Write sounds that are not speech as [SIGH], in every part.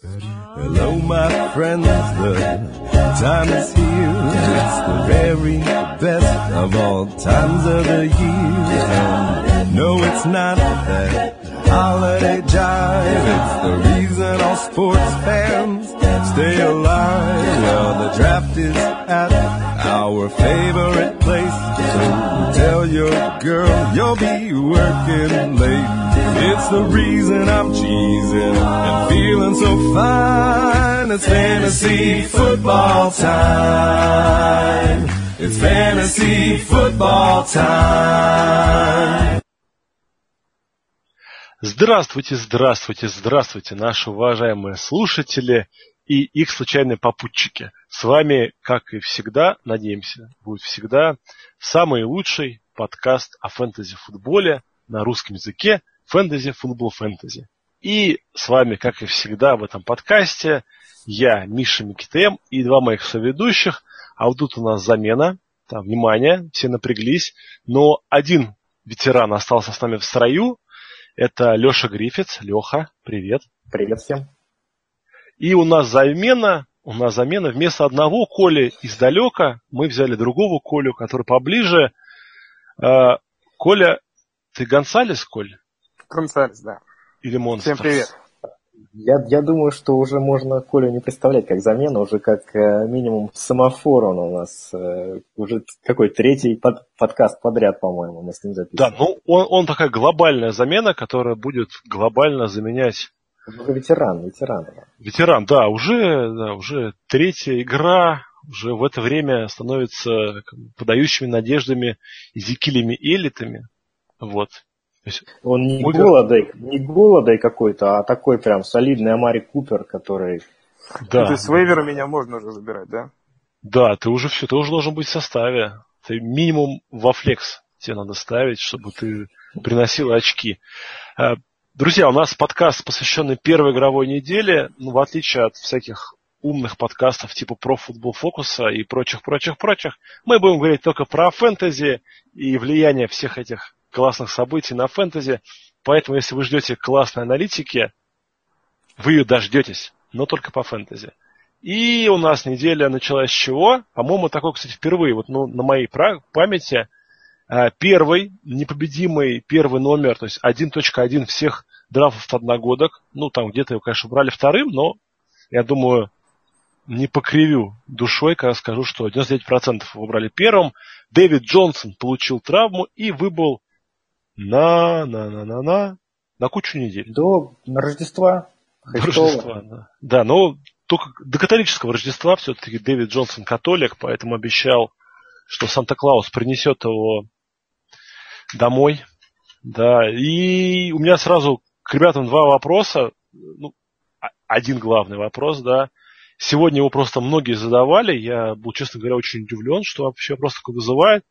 Hello, my friends, the time is here. It's the very best of all times of the year. No, it's not that holiday jive. It's the reason all sports fans stay alive. Well, the draft is at our favorite place. So tell your girl you'll be working late. It's the reason I'm cheesing and feeling so fine. It's fantasy football time. It's fantasy football time. Здравствуйте, здравствуйте, здравствуйте, наши уважаемые слушатели и их случайные попутчики. С вами, как и всегда, надеемся, будет всегда самый лучший подкаст о фэнтези-футболе на русском языке «Фэнтези, футбол, фэнтези». И с вами, как и всегда в этом подкасте, я, Миша Микитем и два моих соведущих. А вот тут у нас замена. Там, внимание, все напряглись. Но один ветеран остался с нами в строю. Это Леша Грифиц. Леха, привет. Привет всем. И у нас замена, у нас замена. Вместо одного Коли издалека мы взяли другого Колю, который поближе. А, Коля, ты Гонсалес, Коль? Гонсалес, да. Или Монстр? Всем привет. Я, я думаю, что уже можно Колю не представлять как замену, уже как э, минимум семафор он у нас. Э, уже какой третий под, подкаст подряд, по-моему, мы с ним записываем. Да, ну он, он такая глобальная замена, которая будет глобально заменять уже ветеран, ветеран. Ветеран, да, уже, да, уже третья игра, уже в это время становится подающими надеждами Зикилями элитами. Вот. Есть, Он не мы... голодой, не голодой какой-то, а такой прям солидный Амари Купер, который... Да. То есть с вейвера меня можно уже забирать, да? Да, ты уже все, ты уже должен быть в составе. Ты минимум во флекс тебе надо ставить, чтобы ты приносил очки. Э, друзья, у нас подкаст, посвященный первой игровой неделе. Ну, в отличие от всяких умных подкастов типа про футбол фокуса и прочих-прочих-прочих, мы будем говорить только про фэнтези и влияние всех этих классных событий на фэнтези. Поэтому, если вы ждете классной аналитики, вы ее дождетесь, но только по фэнтези. И у нас неделя началась с чего? По-моему, такой, кстати, впервые, вот ну, на моей памяти, э, первый, непобедимый первый номер, то есть 1.1 всех драфтов одногодок. Ну, там где-то его, конечно, брали вторым, но я думаю, не покривю душой, когда скажу, что 99% выбрали первым. Дэвид Джонсон получил травму и выбыл на, на, на, на, на, на кучу недель. До Рождества. До Рождества, да. Да, но только до католического Рождества все-таки Дэвид Джонсон католик, поэтому обещал, что Санта-Клаус принесет его домой. Да, и у меня сразу к ребятам два вопроса. Ну, один главный вопрос, да. Сегодня его просто многие задавали. Я был, честно говоря, очень удивлен, что вообще вопрос такой вызывает.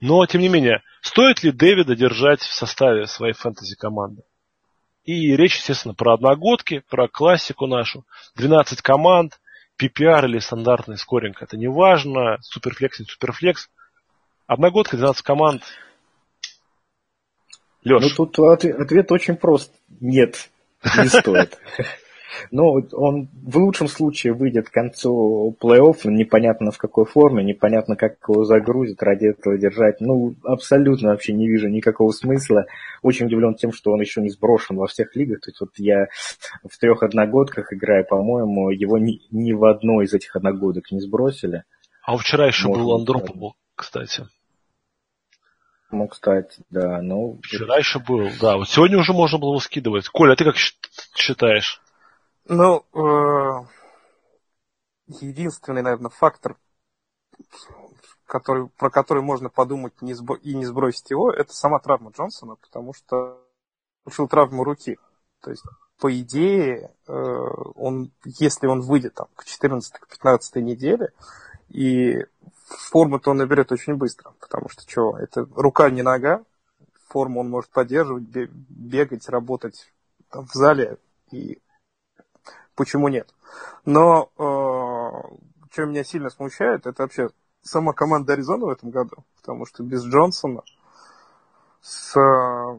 Но, тем не менее, стоит ли Дэвида держать в составе своей фэнтези-команды? И речь, естественно, про одногодки, про классику нашу. 12 команд, PPR или стандартный скоринг, это не важно. Суперфлекс, не суперфлекс. Одногодка, 12 команд. Леш. Ну, тут ответ очень прост. Нет, не стоит. [LAUGHS] Но он в лучшем случае выйдет к концу плей-офф, непонятно в какой форме, непонятно, как его загрузят, ради этого держать. Ну, абсолютно вообще не вижу никакого смысла. Очень удивлен тем, что он еще не сброшен во всех лигах. То есть вот я в трех одногодках играю, по-моему, его ни, ни в одной из этих одногодок не сбросили. А вчера еще Можно был Андропов, кстати. Ну, кстати, да. Ну, Вчера еще был, да. Вот сегодня уже можно было скидывать. Коля, а ты как считаешь? Ну, э, единственный, наверное, фактор, который, про который можно подумать не сбо- и не сбросить его, это сама травма Джонсона, потому что получил травму руки. То есть, по идее, э, он, если он выйдет там, к 14-15 неделе, и форму-то он наберет очень быстро, потому что что, это рука не нога, форму он может поддерживать, бегать, работать в зале, и почему нет. Но э, что меня сильно смущает, это вообще сама команда Аризоны в этом году, потому что без Джонсона с э,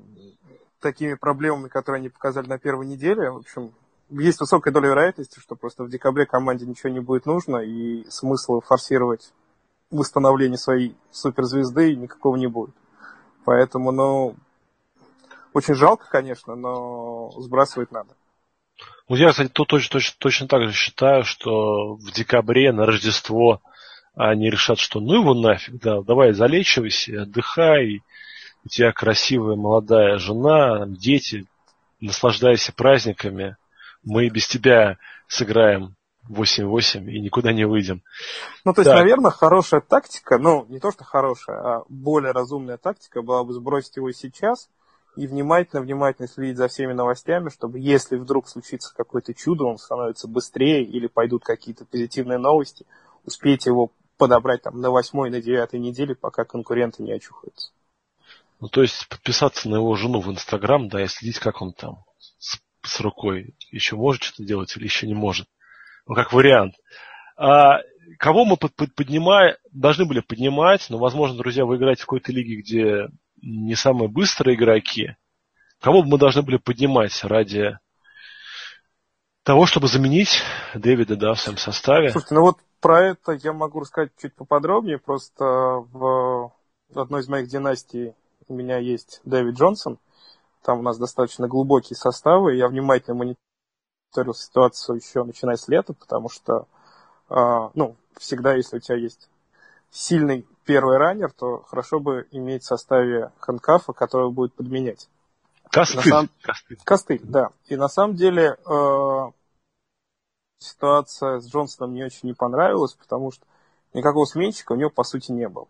такими проблемами, которые они показали на первой неделе, в общем, есть высокая доля вероятности, что просто в декабре команде ничего не будет нужно, и смысла форсировать восстановление своей суперзвезды никакого не будет. Поэтому, ну, очень жалко, конечно, но сбрасывать надо. Ну, я, кстати, тут точно, точно, точно так же считаю, что в декабре на Рождество они решат, что ну его нафиг, да, давай залечивайся, отдыхай, у тебя красивая молодая жена, дети, наслаждайся праздниками, мы без тебя сыграем 8-8 и никуда не выйдем. Ну, то есть, да. наверное, хорошая тактика, ну, не то, что хорошая, а более разумная тактика была бы сбросить его сейчас и внимательно-внимательно следить за всеми новостями, чтобы если вдруг случится какое-то чудо, он становится быстрее или пойдут какие-то позитивные новости, успеть его подобрать там на восьмой, на девятой неделе, пока конкуренты не очухаются. Ну, то есть подписаться на его жену в Инстаграм, да, и следить, как он там с, с рукой еще может что-то делать или еще не может. Ну, как вариант. А кого мы под, под, поднимаем, должны были поднимать, но, возможно, друзья, вы играете в какой-то лиге, где не самые быстрые игроки. Кого бы мы должны были поднимать ради того, чтобы заменить Дэвида да, в своем составе? Слушайте, ну вот про это я могу рассказать чуть поподробнее. Просто в одной из моих династий у меня есть Дэвид Джонсон. Там у нас достаточно глубокие составы. Я внимательно мониторил ситуацию еще начиная с лета, потому что, э, ну, всегда, если у тебя есть сильный первый раннер, то хорошо бы иметь в составе Ханкафа, который будет подменять. Костыль. Сам... Костыль. Костыль, да. И на самом деле э, ситуация с Джонсоном мне очень не понравилась, потому что никакого сменщика у него по сути не было.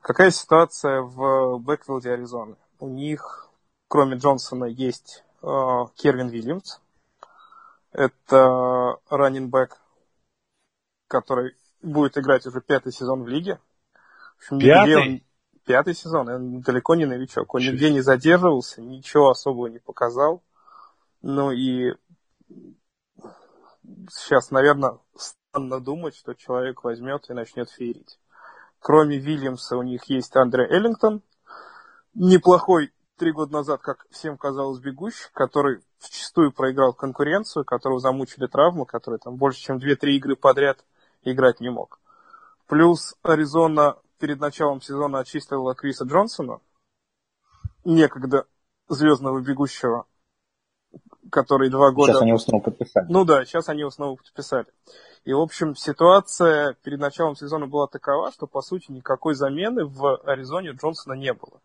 Какая ситуация в Бэквилде, Аризоны? У них, кроме Джонсона, есть э, Кервин Вильямс. Это раннинбэк, который будет играть уже пятый сезон в лиге. Пятый? Он, пятый сезон, он далеко не новичок. Он Чуть. нигде не задерживался, ничего особого не показал. Ну и сейчас, наверное, странно думать, что человек возьмет и начнет феерить. Кроме Вильямса у них есть Андре Эллингтон, неплохой три года назад, как всем казалось, бегущий, который вчастую проиграл конкуренцию, которого замучили травмы, который там больше, чем 2-3 игры подряд играть не мог. Плюс Аризона перед началом сезона очистила Криса Джонсона, некогда звездного бегущего, который два года... Сейчас они его снова подписали. Ну да, сейчас они его снова подписали. И, в общем, ситуация перед началом сезона была такова, что, по сути, никакой замены в Аризоне Джонсона не было.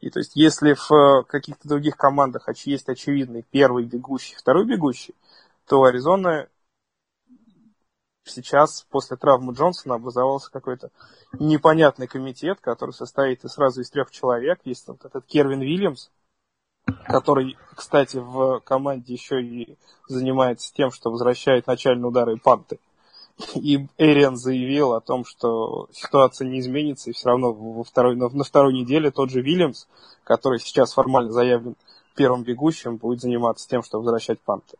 И то есть, если в э, каких-то других командах есть очевидный первый бегущий, второй бегущий, то Аризона сейчас после травмы Джонсона образовался какой-то непонятный комитет, который состоит сразу из трех человек. Есть вот этот Кервин Вильямс, который, кстати, в команде еще и занимается тем, что возвращает начальные удары и панты. И Эриан заявил о том, что ситуация не изменится, и все равно во второй, на, второй неделе тот же Вильямс, который сейчас формально заявлен первым бегущим, будет заниматься тем, что возвращать панты.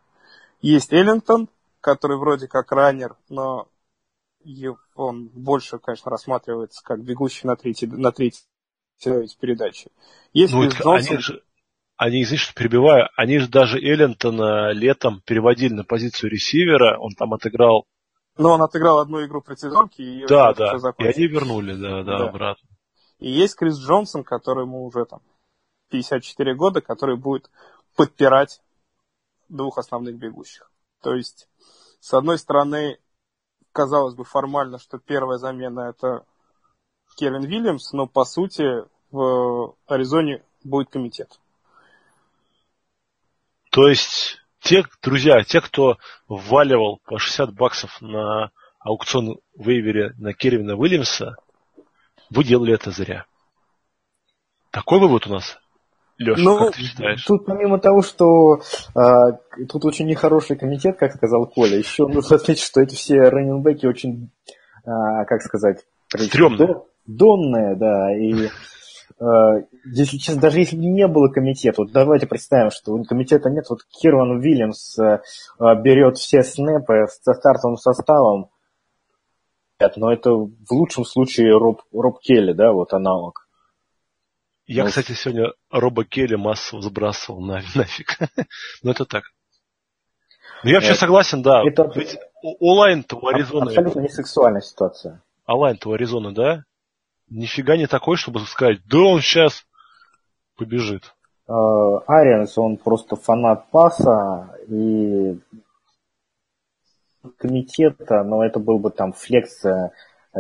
Есть Эллингтон, который вроде как раннер, но он больше, конечно, рассматривается как бегущий на третьей, на третьей передачи. Есть ну, Джонсон... они, же, они, извините, что перебиваю, они же даже Эллентона летом переводили на позицию ресивера, он там отыграл но он отыграл одну игру предсезонки, и да, да. и они вернули, да, да, да, обратно. И есть Крис Джонсон, которому уже там 54 года, который будет подпирать двух основных бегущих. То есть, с одной стороны, казалось бы формально, что первая замена это Кевин Вильямс, но по сути в Аризоне будет комитет. То есть те, друзья, те, кто вваливал по 60 баксов на аукцион вейвере на Кервина Уильямса, вы делали это зря. Такой вывод у нас, Леша, ну, как ты считаешь? Тут помимо того, что э, тут очень нехороший комитет, как сказал Коля, еще нужно отметить, что эти все раненбеки очень, э, как сказать, Стремные. Донные, да, и Э, если честно, даже если бы не было комитета, вот давайте представим, что комитета нет, вот Кирван Уильямс э, э, берет все снэпы со стартовым составом, но это в лучшем случае Роб, Роб Келли, да, вот аналог. Я, ну, кстати, сегодня Роба Келли массово сбрасывал на, [LAUGHS] нафиг. но это так. Ну, я вообще Э, согласен, да. это- Ведь онлайн-то у Аризоны... Абсолютно не сексуальная ситуация. Онлайн-то у Аризоны, да? Нифига не такой, чтобы сказать, да он сейчас побежит. Э, Арианс, он просто фанат паса и комитета, но это был бы там флекс э,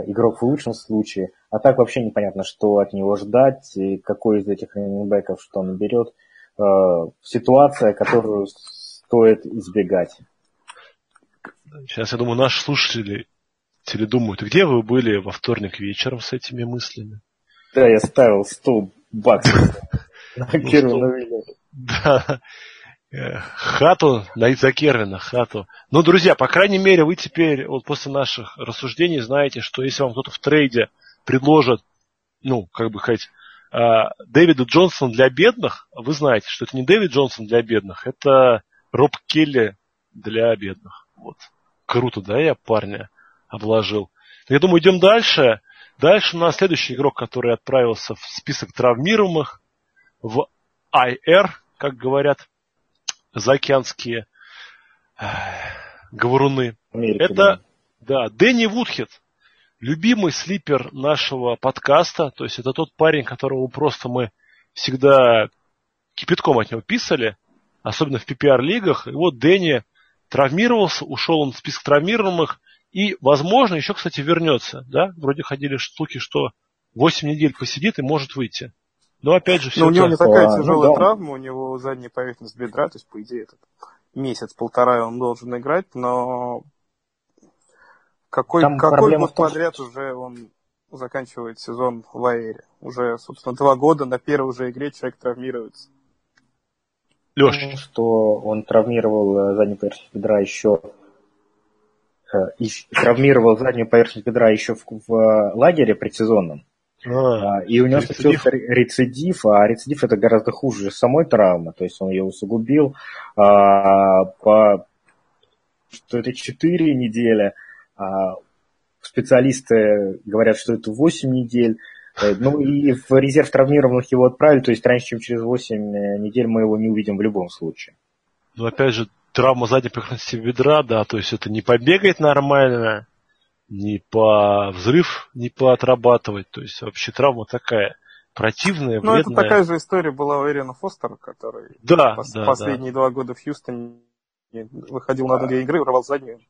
игрок в лучшем случае. А так вообще непонятно, что от него ждать, и какой из этих раненбеков что он берет. Э, Ситуация, которую стоит избегать. Сейчас, я думаю, наши слушатели думают, где вы были во вторник вечером с этими мыслями? Да, я ставил 100 баксов на Ну, новелле. Да. Э, Хату на Кервина, хату. Ну, друзья, по крайней мере, вы теперь вот после наших рассуждений знаете, что если вам кто-то в трейде предложит, ну, как бы сказать, а, Дэвида Джонсона для бедных, вы знаете, что это не Дэвид Джонсон для бедных, это Роб Келли для бедных. Вот. Круто, да, я парня обложил. Я думаю, идем дальше. Дальше у нас следующий игрок, который отправился в список травмируемых, в IR, как говорят заокеанские э, говоруны. Америка, Это, да, Дэнни Вудхед, любимый слипер нашего подкаста. То есть это тот парень, которого просто мы всегда кипятком от него писали, особенно в PPR-лигах. И вот Дэнни травмировался, ушел он в список травмируемых, и, возможно, еще, кстати, вернется. Да? Вроде ходили слухи, что 8 недель посидит и может выйти. Но опять же, все Но у него не такая А, ну тяжелая да. травма, у него задняя поверхность бедра, то есть, по идее, этот месяц-полтора он должен играть, но какой, Там какой год том, подряд уже он заканчивает сезон в Аэре? Уже, собственно, два года на первой же игре человек травмируется. Леш, что он травмировал э, заднюю поверхность бедра еще э, ищ- травмировал заднюю поверхность бедра еще в, в, э, лагере предсезонном. А, А, И у него Рецидив? случился ре- рецидив, а рецидив это гораздо хуже самой травмы, то есть он ее усугубил а, по что это 4 недели, а специалисты говорят, что это 8 недель. Э, Ну и в резерв травмированных его отправили, то есть раньше, чем через 8 недель мы его не увидим в любом случае. Ну, опять же, травма задней поверхности бедра, да, то есть это не побегать нормально, не по взрыв, не поотрабатывать. То есть вообще травма такая противная, Ну, это такая же история была у Эрина Фостера, который Да, пос- да, последние два года в Хьюстоне выходил на одну-две игры, рвал заднюю,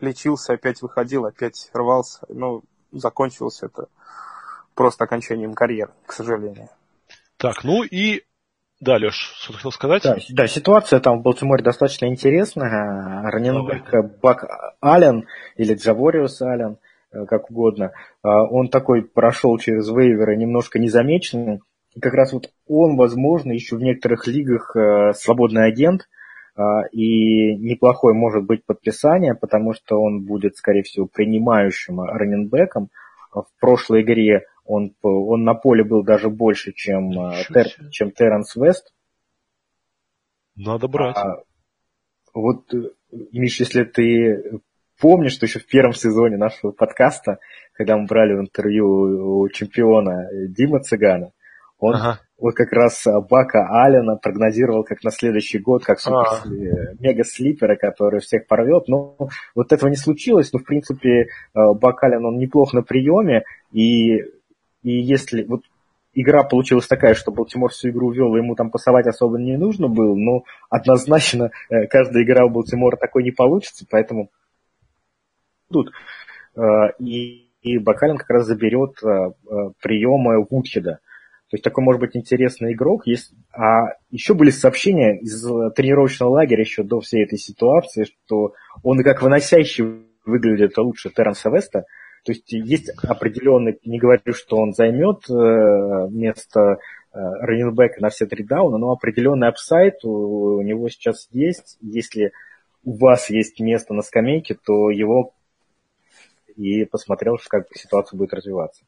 лечился, опять выходил, опять рвался. Ну, закончилось это просто окончанием карьеры, к сожалению. да. Так, ну и... Да, Леш, что ты хотел сказать? Да, да, ситуация там в Балтиморе достаточно интересная. Раненбек э, Бак Аллен или Джавориус Аллен, э, как угодно, э, он такой прошел через вейверы немножко незамеченный. И как раз вот он, возможно, еще в некоторых лигах свободный агент, и неплохое может быть подписание, потому что он будет, скорее всего, принимающим раненбеком. В прошлой игре он, он на поле был даже больше, чем, э, Тер- чем Терренс Вест. Надо брать. А, вот, э, Миш, если ты помнишь, что еще в первом сезоне нашего подкаста, когда мы брали интервью у чемпиона э, Дима Цыгана, он Ага. вот как раз Бака Аллена прогнозировал как на следующий год, как супер А. сли- мега-слипера, который всех порвет. Но вот этого не случилось. Но, в принципе, Бак Аллен, он неплох на приеме. И, и если... Вот игра получилась такая, что Балтимор всю игру вел, ему там пасовать особо не нужно было, но однозначно э, каждая игра у Балтимора такой не получится, поэтому тут. Э, И, и Бак Аллен как раз заберет э, приемы Вудхеда. То есть такой может быть интересный игрок. Есть... А еще были сообщения из тренировочного лагеря еще до всей этой ситуации, что он как выносящий выглядит лучше Терренса Веста. То есть есть определенный, не говорю, что он займет э, место э, running back а на все три дауна, но определенный upside у, у него сейчас есть. Если у вас есть место на скамейке, то его и посмотрел, как ситуация будет развиваться.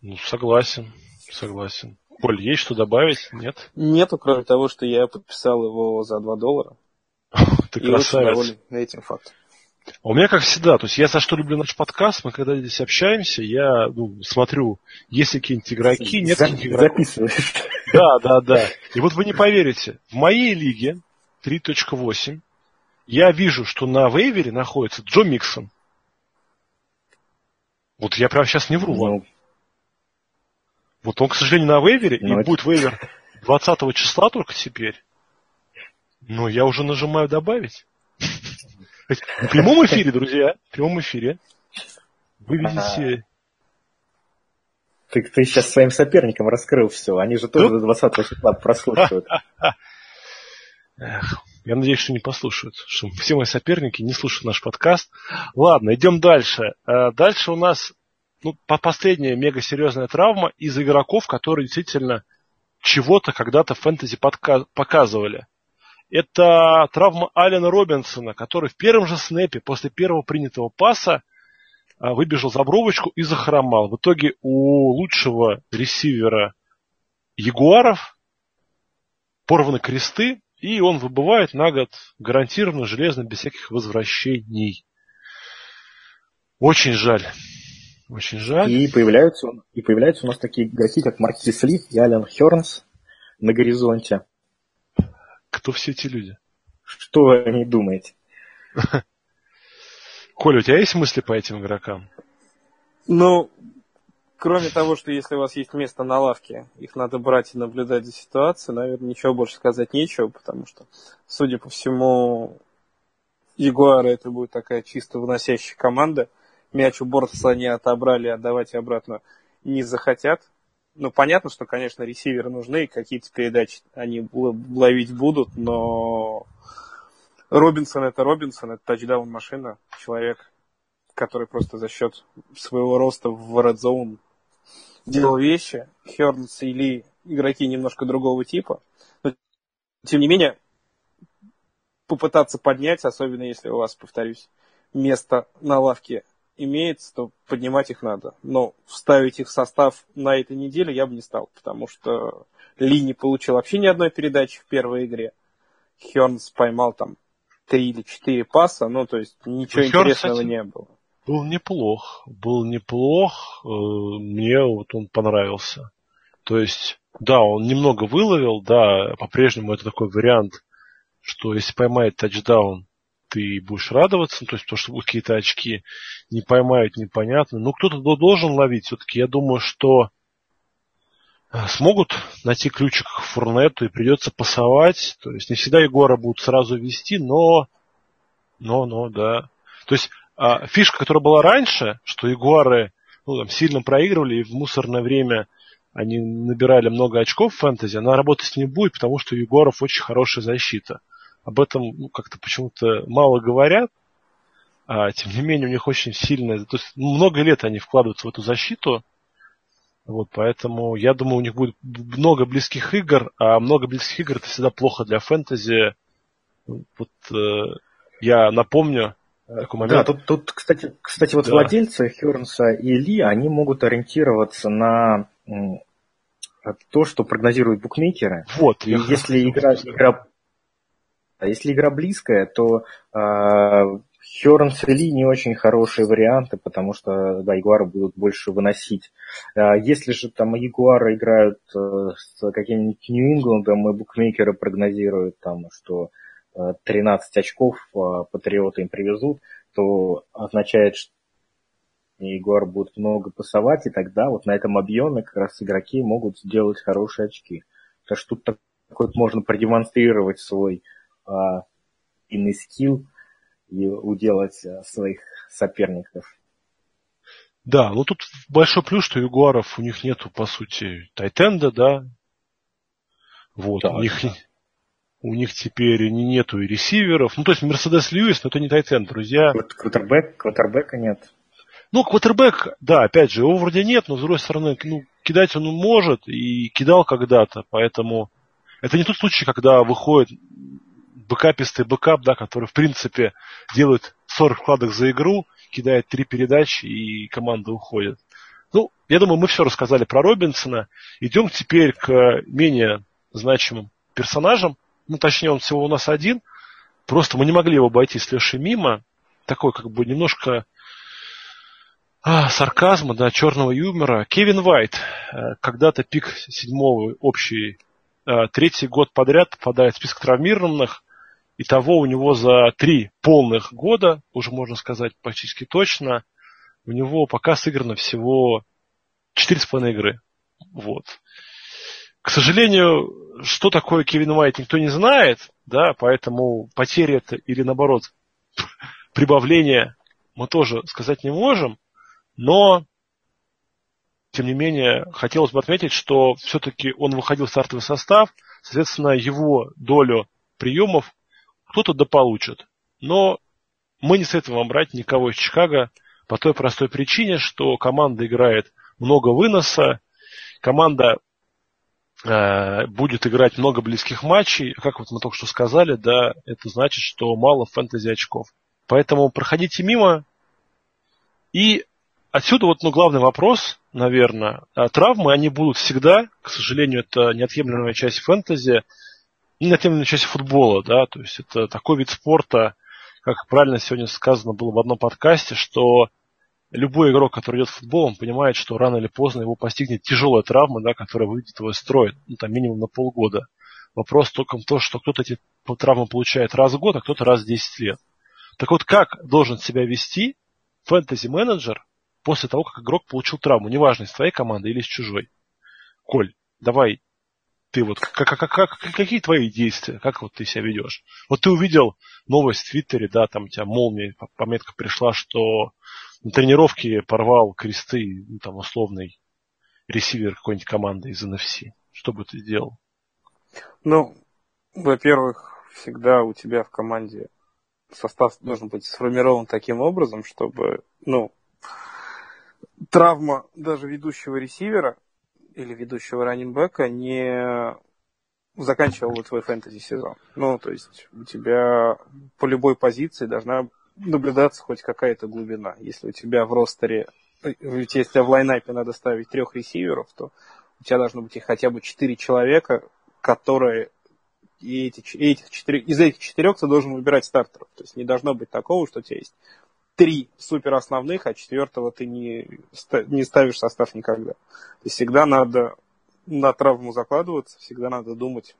Ну, согласен, согласен. Поль, есть что добавить? Нет? Нету, кроме того, что я подписал его за 2 доллара. Ты и очень красавец. доволен этим фактом. А У меня, как всегда, то есть я за что люблю наш подкаст, мы когда здесь общаемся, я ну, смотрю, есть ли какие-нибудь игроки, нет За- каких игроков. записываешь. Да, да, да. И вот вы не поверите, в моей лиге 3.8 я вижу, что на вейвере находится Джо Миксон. Вот я прямо сейчас не вру вам. Ну, Вот он, к сожалению, на вейвере, Ну, и это- будет вейвер 20 числа только теперь. Но я уже нажимаю добавить. В прямом эфире, друзья, [LAUGHS] в прямом эфире. Вы видите... ты, ты сейчас своим соперникам раскрыл все. Они же тоже до 20 числа прослушивают. [LAUGHS] Я надеюсь, что не послушают, что все мои соперники не слушают наш подкаст. Ладно, идем дальше. Э, Дальше у нас ну, по- последняя мега серьезная травма из игроков, которые действительно чего-то когда-то в фэнтези подка- показывали. Это травма Алена Робинсона, который в первом же снэпе после первого принятого паса а, выбежал за бровочку и захромал. В итоге у лучшего ресивера Ягуаров порваны кресты, и он выбывает на год гарантированно железно, без всяких возвращений. Очень жаль. Очень жаль. И появляются, и появляются у нас такие игроки, как Маркис Ли и Ален Хернс на горизонте. Кто все эти люди? Что вы о них думаете? [LAUGHS] Коля, у тебя есть мысли по этим игрокам? Ну, кроме того, что если у вас есть место на лавке, их надо брать и наблюдать за ситуацией, наверное, ничего больше сказать нечего, потому что, судя по всему, Ягуары это будет такая чисто выносящая команда. Мяч у Бортса они отобрали, отдавать обратно не захотят. Ну, понятно, что, конечно, ресиверы нужны, какие-то передачи они ловить будут, но Робинсон это Робинсон, это тачдаун машина, человек, который просто за счет своего роста в Red Zone делал вещи. Хернс и Ли игроки немножко другого типа. Но, тем не менее, попытаться поднять, особенно если у вас, повторюсь, место на лавке имеется, то поднимать их надо. Но вставить их в состав на этой неделе я бы не стал, потому что Ли не получил вообще ни одной передачи в первой игре. Хернс поймал там три или четыре паса, ну, то есть ничего Хёрнс, интересного кстати, не было. Был неплох. Был неплох. Э, Мне вот он понравился. То есть, да, он немного выловил, да, по-прежнему это такой вариант, что если поймает тачдаун, ты будешь радоваться, то есть то, что какие-то очки, не поймают, непонятно. Но кто-то до- должен ловить. Все-таки я думаю, что э, смогут найти ключик к Фурнету и придется пасовать. То есть не всегда Егора будут сразу вести, но, но, но, да. То есть а, фишка, которая была раньше, что Ягуары ну, там, сильно проигрывали и в мусорное время они набирали много очков в фэнтези, она работать не будет, потому что у Егоров очень хорошая защита. Об этом ну, как-то почему-то мало говорят, а тем не менее у них очень сильная... То есть ну, много лет они вкладываются в эту защиту, вот, поэтому я думаю, у них будет много близких игр, а много близких игр это всегда плохо для фэнтези. Вот э, я напомню такой Да, тут, тут кстати, кстати, вот Да. владельцы Хернса и Ли, они могут ориентироваться на то, что прогнозируют букмекеры. Вот, И я если игра, игра, а если игра близкая, то Хернс и Ли не очень хорошие варианты, потому что да, Ягуары будут больше выносить. А Если же там Ягуары играют э, с каким-нибудь Нью-Ингландом, и букмекеры прогнозируют там, что э, 13 очков э, Патриоты им привезут, то означает, что Ягуар будут много пасовать, и тогда вот на этом объеме как раз игроки могут сделать хорошие очки. Так что тут так- вот можно продемонстрировать свой а, иный скилл и уделать а, своих соперников. Да, ну тут большой плюс, что Ягуаров у них нету, по сути, тайтенда, да. Вот, Да, у них да. у них теперь не- нету и ресиверов. Ну, то есть Мерседес Льюис, но это не тайтенд, друзья. Квот- Квотербек, квотербека нет. Ну, квотербек, да, опять же, его вроде нет, но с другой стороны, ну, кидать он может и кидал когда-то, поэтому это не тот случай, когда выходит backup истый backup, да, который, в принципе, делает 40 вкладок за игру, кидает три передачи и команда уходит. Ну, я думаю, мы все рассказали про Робинсона. Идем теперь к менее значимым персонажам. Ну, точнее, он всего у нас один. Просто мы не могли его обойти с Лешей мимо. Такой, как бы, немножко а, сарказма, да, черного юмора. Кевин Вайт, э, когда-то пик седьмого общий, э, третий год подряд попадает в список травмированных. Итого у него за три полных года, уже можно сказать практически точно, у него пока сыграно всего 4,5 игры. Вот. К сожалению, что такое Кевин Уайт, никто не знает, да, поэтому потери это или наоборот [LAUGHS] прибавление мы тоже сказать не можем, но тем не менее, хотелось бы отметить, что все-таки он выходил в стартовый состав, соответственно, его долю приемов кто-то дополучит. Но мы не советуем вам брать никого из Чикаго по той простой причине, что команда играет много выноса, команда э, будет играть много близких матчей. Как вот мы только что сказали, да, это значит, что мало фэнтези очков. Поэтому проходите мимо. И отсюда вот ну, главный вопрос, наверное. А травмы, они будут всегда. К сожалению, это неотъемлемая часть фэнтези, неотъемлемая часть футбола. Да? То есть это такой вид спорта, как правильно сегодня сказано было в одном подкасте, что любой игрок, который идет в футбол, он понимает, что рано или поздно его постигнет тяжелая травма, да, которая выведет его из строя, ну, там, минимум на полгода. Вопрос только в том, что кто-то эти травмы получает раз в год, а кто-то раз в 10 лет. Так вот, как должен себя вести фэнтези-менеджер после того, как игрок получил травму, неважно, из твоей команды или из чужой? Коль, давай, ты вот, как, как, как, какие твои действия, как вот ты себя ведешь? Вот ты увидел новость в Твиттере, да, там у тебя молния, пометка пришла, что на тренировке порвал кресты, ну, там, условный ресивер какой-нибудь команды из NFC. Что бы ты сделал? Ну, во-первых, всегда у тебя в команде состав должен быть сформирован таким образом, чтобы, ну, травма даже ведущего ресивера или ведущего раннинбека не заканчивала твой фэнтези сезон. Ну, то есть у тебя по любой позиции должна наблюдаться хоть какая-то глубина. Если у тебя в ростере, э, если у тебя в лайнапе надо ставить трех ресиверов, то у тебя должно быть хотя бы четыре человека, которые и, эти, и этих четырех, из этих четырех ты должен выбирать стартеров. То есть не должно быть такого, что у тебя есть три супер основных, а четвертого ты не, не ставишь состав никогда. Есть всегда надо на травму закладываться, всегда надо думать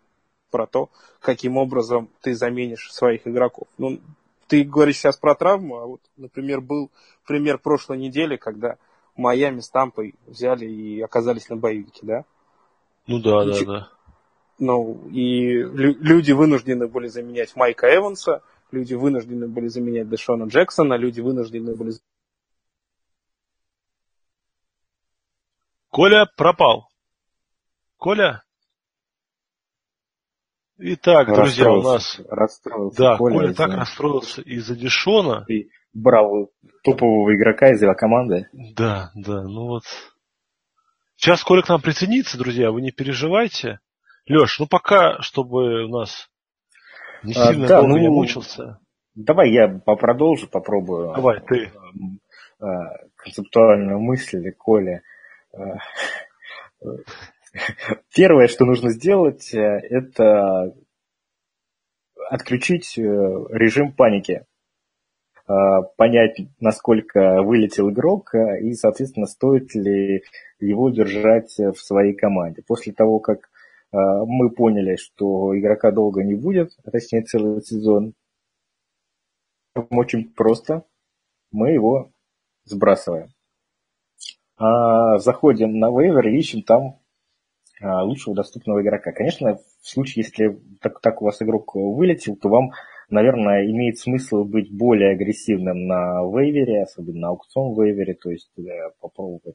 про то, каким образом ты заменишь своих игроков. Ну, ты говоришь сейчас про травму, а вот, например, был пример прошлой недели, когда Майами с Тампой взяли и оказались на боевике, да? Ну да, и, да, да. Ну, и люди вынуждены были заменять Майка Эванса, люди вынуждены были заменять Дэшона Джексона, люди вынуждены были... Коля пропал. Коля? Итак, друзья, у нас... Расстроился. Да, Коля, Коля так расстроился из-за Дешона. И брал топового игрока из его команды. Да, да, ну вот. Сейчас Коля к нам присоединится, друзья, вы не переживайте. Леш, ну пока, чтобы у нас не а, сильно а, да, долго ну, не мучился. Давай я продолжу, попробую. Давай, ты. А, концептуальную мысль, Коля. А, [LAUGHS] Первое, что нужно сделать, э, это отключить э, режим паники, э, понять, насколько вылетел игрок и, соответственно, стоит ли его держать в своей команде. После того, как мы поняли, что игрока долго не будет, а точнее целый сезон, очень просто, мы его сбрасываем. А заходим на вейвер и ищем там а, лучшего доступного игрока. Конечно, в случае, если так, так у вас игрок вылетел, то вам, наверное, имеет смысл быть более агрессивным на вейвере, особенно на аукцион вейвере, то есть э, попробовать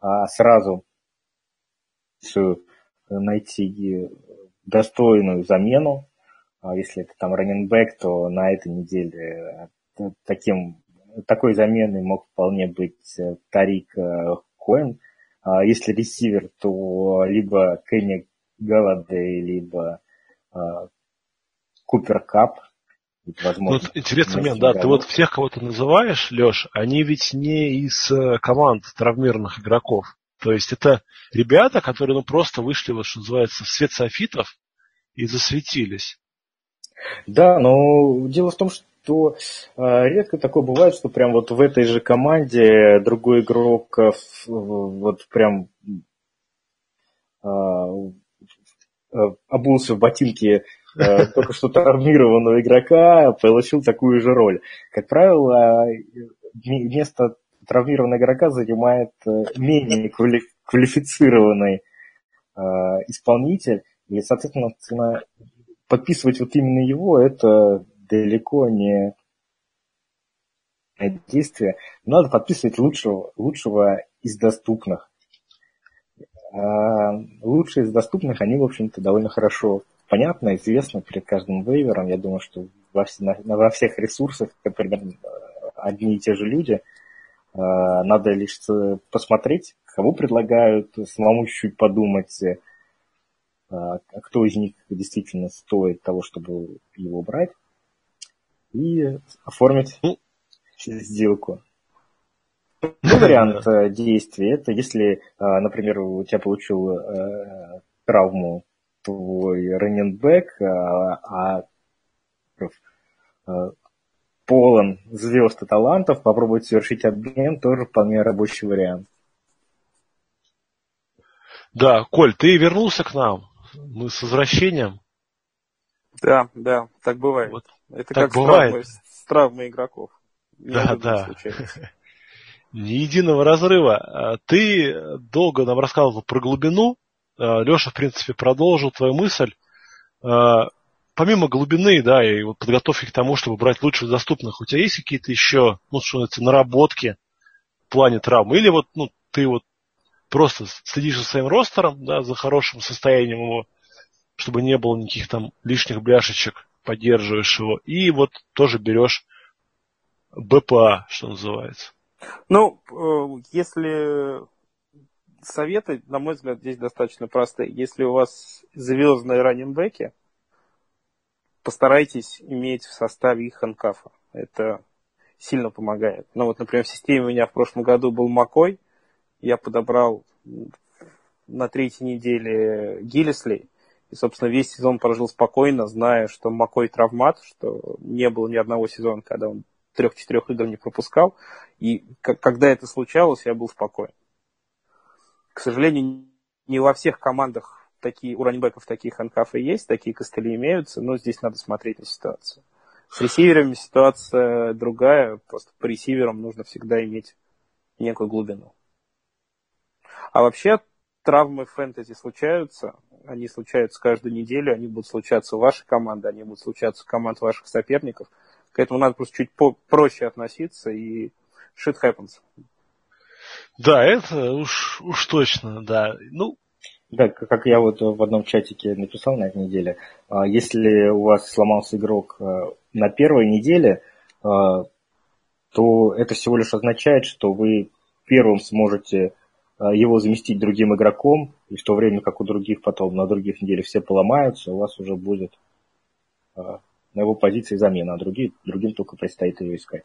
а сразу найти достойную замену. А если это там раненбэк, то на этой неделе э, таким, такой заменой мог вполне быть э, Тарик Коэн, а если ресивер, то либо Кенни Галладей, либо Купер Кап. Возможно, ну, интересный момент, да, ты вот всех, кого ты называешь, Леш, они ведь не из э, команд травмированных игроков. То есть это ребята, которые ну, просто вышли, вот, что называется, в свет софитов и засветились. Да, но дело в том, что то э, редко такое бывает, что прям вот в этой же команде другой игрок э, вот прям э, обулся в ботинки э, только что травмированного игрока получил такую же роль. Как правило, место травмированного игрока занимает э, менее квалифицированный э, исполнитель, и, соответственно, подписывать вот именно его, это далеко не действие. Надо подписывать лучшего, лучшего из доступных. А лучшие из доступных, они, в общем-то, довольно хорошо понятно, известно перед каждым вейвером. Я думаю, что во, на, во всех ресурсах примерно одни и те же люди. А, надо лишь посмотреть, кого предлагают, самому чуть-чуть подумать, а, кто из них действительно стоит того, чтобы его брать, и оформить ну, сделку. [LAUGHS] Ну, вариант э, действия, это если, а, например, у тебя получил э, травму твой раненбэк, а, а полон звезд и талантов, попробовать совершить обмен тоже вполне рабочий вариант. Да, Коль, ты вернулся к нам. Мы с возвращением. Да, да, так бывает. Вот, Это так как бывает. с травмой игроков. Да, да. [LAUGHS] Ни единого разрыва. А ты долго нам рассказывал про глубину. А, Леша, в принципе, продолжил твою мысль. Помимо глубины, да, и вот подготовки к тому, чтобы брать лучших доступных, у тебя есть какие-то еще, ну, что это, наработки в плане травмы? Или вот, ну, ты вот просто следишь за своим ростером, да, за хорошим состоянием его, чтобы не было никаких там лишних бляшечек, поддерживаешь его, и вот тоже берешь БПА, что называется. Ну, э, если советы, на мой взгляд, здесь достаточно простые. Если у вас звездные раненбеки, постарайтесь иметь в составе их ханкафа. Это сильно помогает. Ну вот, например, в системе у меня в прошлом году был Макой. Я подобрал на третьей неделе Гиллисли. И, собственно, весь сезон прожил спокойно, зная, что Макой травмат, что не было ни одного сезона, когда он трех-четырех игр не пропускал. И когда это случалось, я был спокоен. К сожалению, не во всех командах такие, у раннибеков такие ханкафы есть, такие костыли имеются, но здесь надо смотреть на ситуацию. С ресиверами ситуация другая, просто по ресиверам нужно всегда иметь некую глубину. А вообще травмы фэнтези случаются, они случаются каждую неделю, они будут случаться у вашей команды, они будут случаться у команд ваших соперников – к этому надо просто чуть проще относиться, и shit happens. Да, это уж, уж точно, да. Ну, да, как я вот в одном чатике написал на этой неделе, а, если у вас сломался игрок а, на первой неделе, а, то это всего лишь означает, что вы первым сможете его заместить другим игроком, и в то время как у других потом на других неделях все поломаются, у вас уже будет на его позиции замена, а другие, другим только предстоит ее искать.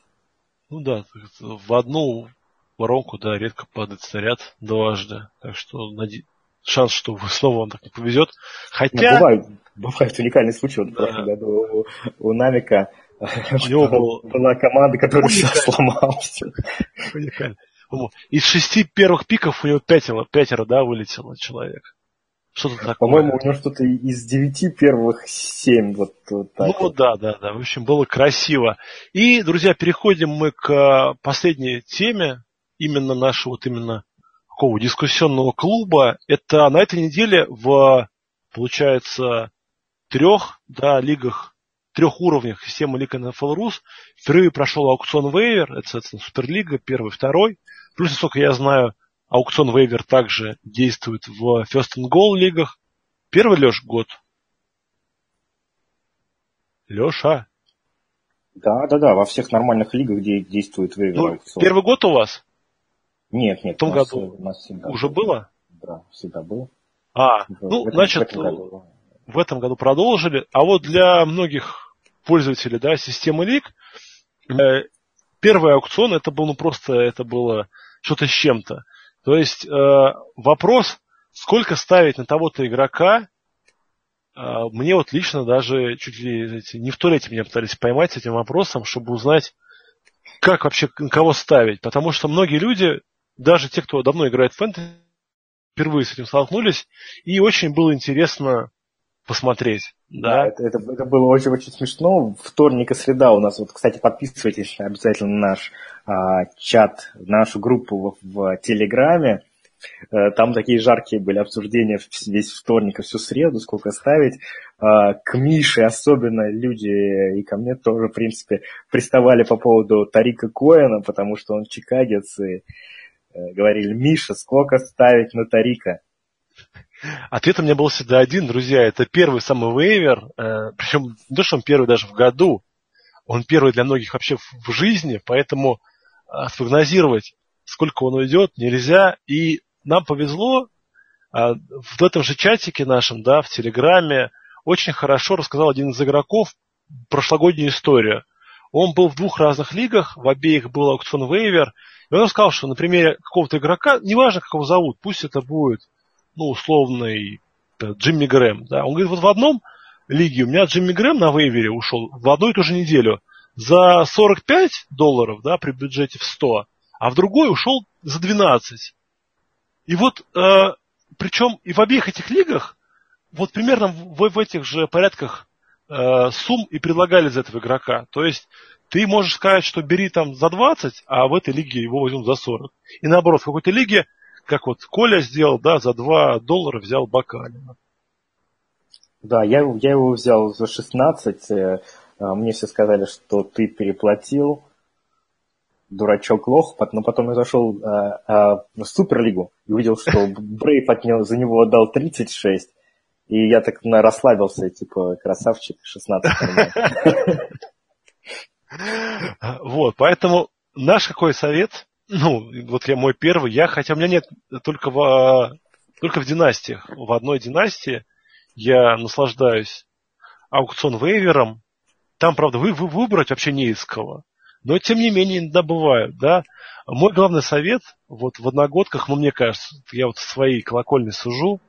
Ну да, в одну воронку, да, редко падает снаряд дважды. Так что. Шанс, что снова он так не повезет. Хотя... Ну, бывают, бывают уникальные случаи. Вот да. в прошлом году у, у Намика у него был... была команда, которая все сломала. Уникально. Из шести первых пиков у него пятеро, пятеро да, вылетело человек. Что-то такое. По-моему, у него что-то из девяти первых семь. Вот, вот так ну вот. да, да, да. В общем, было красиво. И, друзья, переходим мы к последней теме именно нашего вот именно такого дискуссионного клуба. Это на этой неделе в, получается, трех да, лигах, трех уровнях системы Лига NFL Rus впервые прошел аукцион Вейвер, это, соответственно, Суперлига, первый, второй. Плюс, насколько я знаю, Аукцион Вейвер также действует в First and Goal лигах. Первый, Леш, год. Леша. Да, да, да, во всех нормальных лигах, где действует Вейвер ну, аукцион. Первый год у вас? Нет, нет. В том нас, году у нас всегда уже был. было? Да, всегда был. А, в, ну, в этом, значит, в этом, году. в этом году продолжили. А вот для многих пользователей да, системы лиг э, первый аукцион это был ну просто это было что-то с чем-то. То есть э, вопрос, сколько ставить на того-то игрока, э, мне вот лично даже чуть ли знаете, не в туалете меня пытались поймать с этим вопросом, чтобы узнать, как вообще на кого ставить. Потому что многие люди, даже те, кто давно играет в фэнтези, впервые с этим столкнулись, и очень было интересно посмотреть. Да, да это, это, это было очень-очень смешно. Вторник и среда у нас, вот, кстати, подписывайтесь обязательно на наш а, чат, на нашу группу в, в Телеграме. Э, там такие жаркие были обсуждения весь вторник и всю среду, сколько ставить. А, к Мише особенно люди, и ко мне тоже, в принципе, приставали по поводу Тарика Коэна, потому что он чикагец, и говорили, Миша, сколько ставить на Тарика? Ответ у меня был всегда один, друзья. Это первый самый вейвер, э, причем не то, что он первый даже в году, он первый для многих вообще в жизни, поэтому спрогнозировать, сколько он уйдет, нельзя. И нам повезло, в этом же чатике нашем, да, в Телеграме, очень хорошо рассказал один из игроков прошлогоднюю историю. Он был в двух разных лигах, в обеих был аукцион вейвер, и он рассказал, что на примере какого-то игрока, неважно, как его зовут, пусть это будет, ну, условный Джимми Грэм, да, он говорит, вот в одном лиге у меня Джимми Грэм на вейвере ушел в одну и ту же неделю за 45 долларов, да, при бюджете в 100, а в другой ушел за 12. И вот, э, причем и в обеих этих лигах, вот примерно в, в этих же порядках э, сумм и предлагали за этого игрока. То есть ты можешь сказать, что бери там за 20, а в этой лиге его возьмут за 40. И наоборот, в какой-то лиге, как вот Коля сделал, да, за 2 доллара взял Бакалина. Да, я, я его взял за 16. Э, мне все сказали, что ты переплатил дурачок лох, но потом я зашел а, а, в Суперлигу и увидел, что [LAUGHS] Брейв от него, за него отдал 36. И я так на, расслабился, типа, красавчик, 16 [LAUGHS] Вот, поэтому наш какой совет, ну, вот я мой первый, я, хотя у меня нет только в, только в династиях, в одной династии я наслаждаюсь аукцион вейвером, там, правда, вы, вы выбрать вообще не из кого. Но, тем не менее, иногда бывают, да. Мой главный совет, вот в одногодках, ну, мне кажется, я вот своей колокольни сужу,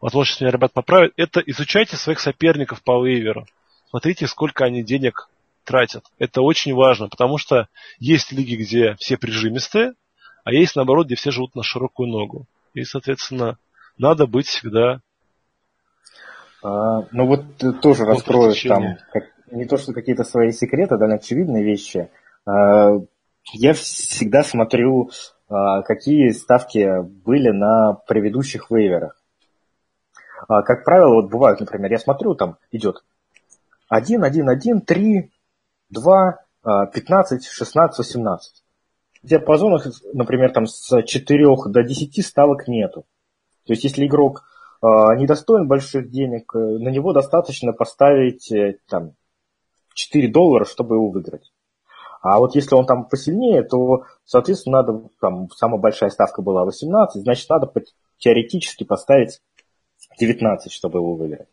возможно, сейчас меня ребят поправят, это изучайте своих соперников по вейверу. Смотрите, сколько они денег тратят. Это очень важно, потому что есть лиги, где все прижимистые, а есть, наоборот, где все живут на широкую ногу. И, соответственно, надо быть всегда... А, ну вот тоже раскроешь там как, не то, что какие-то свои секреты, да, очевидные вещи. А, я всегда смотрю, а, какие ставки были на предыдущих вейверах. А, как правило, вот бывают, например, я смотрю, там идет 1, 1, 1, 3, 2, 15, 16, 18. В диапазонах, например, там с 4 до 10 ставок нету. То есть, если игрок недостоин больших денег, э, на него достаточно поставить э, там, 4 доллара, чтобы его выиграть. А вот если он там посильнее, то, соответственно, надо, там, самая большая ставка была 18, значит, надо теоретически поставить 19, чтобы его выиграть.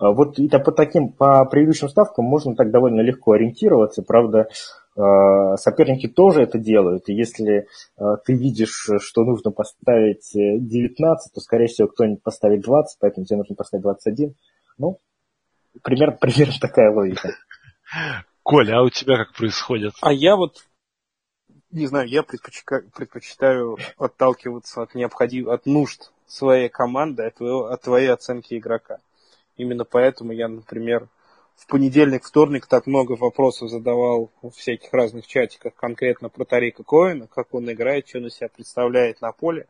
А вот и по таким, по предыдущим ставкам можно так довольно легко ориентироваться. Правда, а, соперники тоже это делают. И если а, ты видишь, что нужно поставить 19, то, скорее всего, кто-нибудь поставит 20, поэтому тебе нужно поставить 21. Ну, примерно, [LAUGHS] примерно такая логика. Коля, а у тебя как происходит? А я вот, не знаю, я предпочитаю, предпочитаю отталкиваться от необходим, от нужд своей команды, от, твоего, от твоей оценки игрока. Именно поэтому я, например, в понедельник, вторник так много вопросов задавал в всяких разных чатиках конкретно про Тарика Коина, как он играет, что он из себя представляет на поле.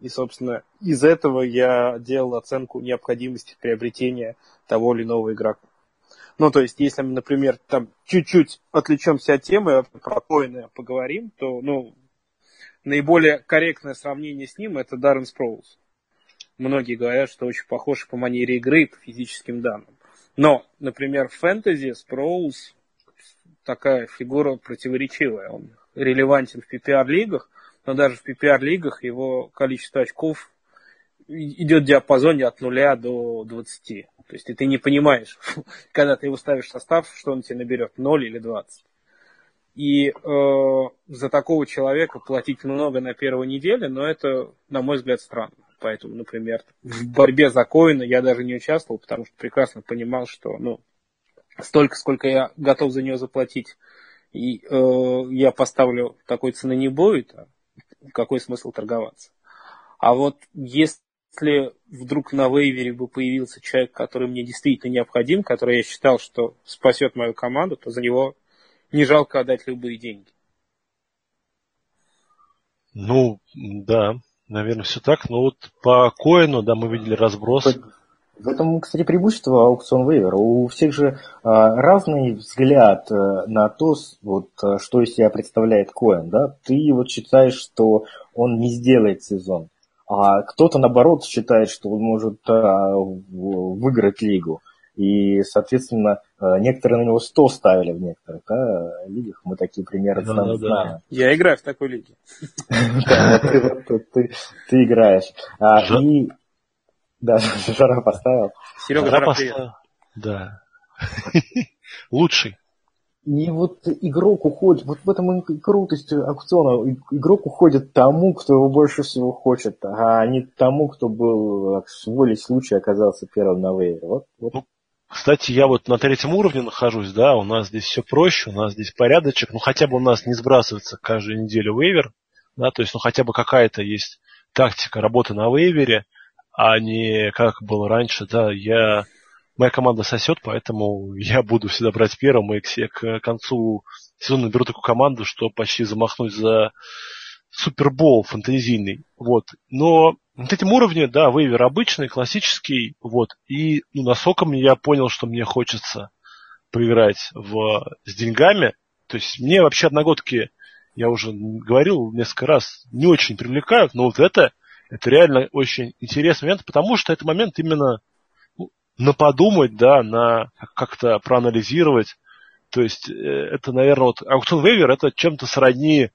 И, собственно, из этого я делал оценку необходимости приобретения того или иного игрока. Ну, то есть, если мы, например, там чуть-чуть отвлечемся от темы, про коины поговорим, то, ну, наиболее корректное сравнение с ним это Даррен Спроулс. Многие говорят, что очень похож по манере игры и по физическим данным. Но, например, в фэнтези Спроулс такая фигура противоречивая. Он релевантен в PPR-лигах, но даже в PPR-лигах его количество очков идет в диапазоне от 0 до 20. То есть ты не понимаешь, [LAUGHS] когда ты его ставишь в состав, что он тебе наберет, 0 или 20. И э, за такого человека платить много на первой неделе, но это, на мой взгляд, странно. Поэтому, например, в борьбе за коины я даже не участвовал, потому что прекрасно понимал, что ну, столько, сколько я готов за нее заплатить, и э, я поставлю такой цены не будет, а какой смысл торговаться. А вот если вдруг на вейвере бы появился человек, который мне действительно необходим, который я считал, что спасет мою команду, то за него не жалко отдать любые деньги. Ну, да, наверное, все так. Но вот по коину, да, мы видели разброс. В этом, кстати, преимущество аукцион вейвера. У всех же а, разный взгляд а, на то, вот, а, что из себя представляет коин. Да? Ты вот считаешь, что он не сделает сезон. А кто-то, наоборот, считает, что он может а, выиграть лигу. И, соответственно, а, некоторые на него 100 ставили в некоторых да, лигах. Мы такие примеры да, знаем. Да. Я играю в такой лиге. [LAUGHS] Ты играешь. И да, [LAUGHS] Жара поставил. Серега Жара поставил. Да. [LAUGHS] Лучший. И вот игрок уходит, вот в этом и крутость аукциона, игрок уходит тому, кто его больше всего хочет, а не тому, кто был с волей случая оказался первым на вейвере. Вот, вот. Ну, кстати, я вот на третьем уровне нахожусь, да, у нас здесь все проще, у нас здесь порядочек, ну хотя бы у нас не сбрасывается каждую неделю вейвер, да, то есть ну хотя бы какая-то есть тактика работы на вейвере, а не как было раньше, да, я моя команда сосет, поэтому [LAUGHS] я буду всегда брать первым, и к, к концу сезона наберу такую команду, что почти замахнуть за супербол фантазийный. Вот. Но на этом уровне, да, вейвер обычный, классический, вот. И ну, на соком я понял, что мне хочется поиграть в, с деньгами. То есть мне вообще одногодки, я уже говорил несколько раз, не очень привлекают, но вот это, это реально очень интересный момент, потому что это момент именно на подумать, да, на как-то проанализировать. То есть э, это, наверное, вот аукцион вейвер это чем-то сродни ну,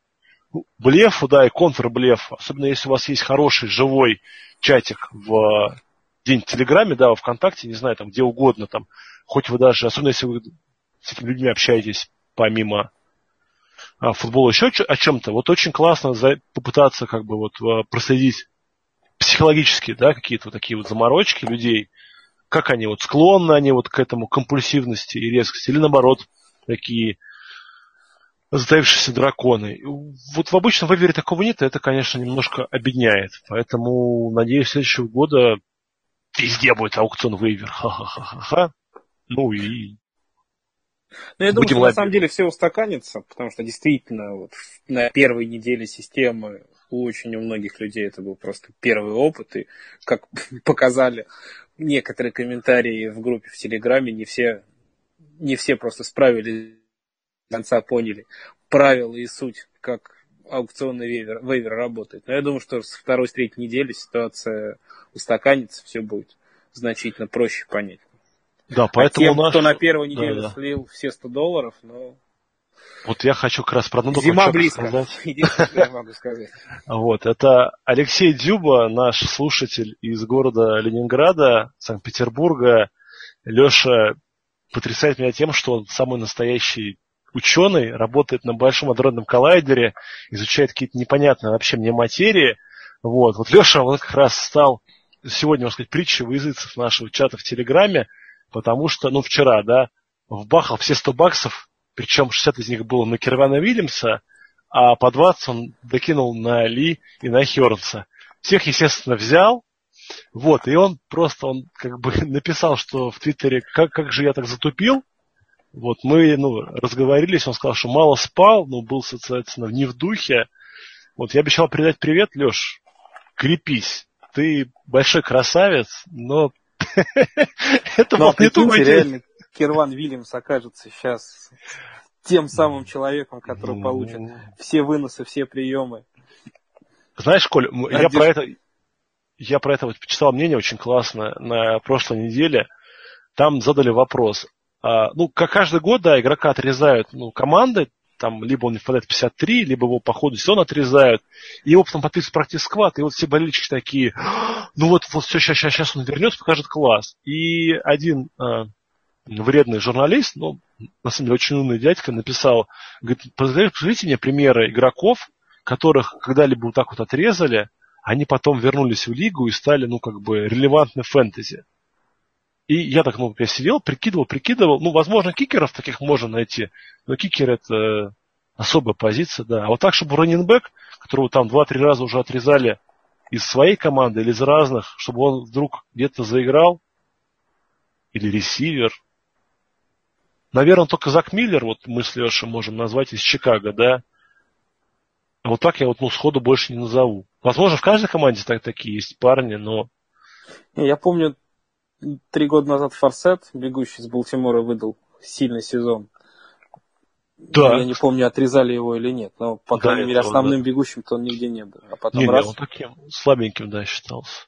блефу, да, и контрблефу. Особенно если у вас есть хороший живой чатик в день в Телеграме, да, во ВКонтакте, не знаю, там где угодно, там, хоть вы даже, особенно если вы с этими людьми общаетесь помимо а, футбола еще о чем-то, вот очень классно за, попытаться как бы вот а, проследить психологически, да, какие-то вот такие вот заморочки людей, как они вот склонны они вот к этому компульсивности и резкости, или наоборот, такие затаившиеся драконы. Вот в обычном вейвере такого нет, и это, конечно, немножко обедняет. Поэтому, надеюсь, следующего года везде будет аукцион вейвер. Ха-ха-ха-ха. Ну и ну, я думаю, что на самом деле все устаканится, потому что действительно вот на первой неделе системы у очень у многих людей это был просто первый опыт, и как [LAUGHS] показали некоторые комментарии в группе в Телеграме, не все, не все просто справились конца поняли правила и суть, как аукционный вейвер, вейвер работает. Но я думаю, что с второй, с третьей недели ситуация устаканится, все будет значительно проще понять. Да, поэтому а тем, наш... кто на первую неделю да, да. слил все 100 долларов, но вот я хочу как раз про одну Зима близко, сказать. [LAUGHS] я могу сказать. Вот, это Алексей Дюба, наш слушатель из города Ленинграда, Санкт-Петербурга. Леша потрясает меня тем, что он самый настоящий ученый, работает на Большом адронном коллайдере, изучает какие-то непонятные вообще мне материи. Вот, вот Леша, он как раз стал сегодня, можно сказать, притчей в языцев нашего чата в Телеграме, потому что, ну, вчера, да, вбахал все 100 баксов причем 60 из них было на Кирвана Вильямса, а по 20 он докинул на Ли и на Хернса. Всех, естественно, взял, вот, и он просто, он как бы [LAUGHS] написал, что в Твиттере, как, как же я так затупил, вот, мы, ну, разговорились, он сказал, что мало спал, но был, соответственно, не в духе. Вот, я обещал передать привет, Леш, крепись, ты большой красавец, но [LAUGHS] это был не твой реально, Кирван Вильямс окажется сейчас тем самым человеком, который получит все выносы, все приемы. Знаешь, Коль, я про это я про это вот почитал мнение очень классно на прошлой неделе. Там задали вопрос. А, ну, как каждый год, да, игрока отрезают ну, команды, там, либо он не впадает в 53, либо его по ходу сезона отрезают, и его потом подписывают практически сквад, и вот все болельщики такие, ну вот, вот все, сейчас, сейчас, сейчас он вернется, покажет класс. И один а, вредный журналист, ну, на самом деле очень умный дядька, написал, говорит, посмотрите мне примеры игроков, которых когда-либо вот так вот отрезали, они потом вернулись в лигу и стали, ну, как бы, релевантны фэнтези. И я так, ну, я сидел, прикидывал, прикидывал. Ну, возможно, кикеров таких можно найти, но кикер это особая позиция, да. А вот так, чтобы раненбэк, которого там 2-3 раза уже отрезали из своей команды или из разных, чтобы он вдруг где-то заиграл? Или ресивер? Наверное, только Зак Миллер, вот мы с Лешей можем назвать из Чикаго, да? А вот так я вот ну, сходу больше не назову. Возможно, в каждой команде так, такие есть парни, но... Я помню, три года назад Форсет, бегущий из Балтимора, выдал сильный сезон. Да. Я не помню, отрезали его или нет, но, по да, крайней мере, основным да. бегущим-то он нигде не был. А потом не, раз... не, он таким слабеньким, да, считался.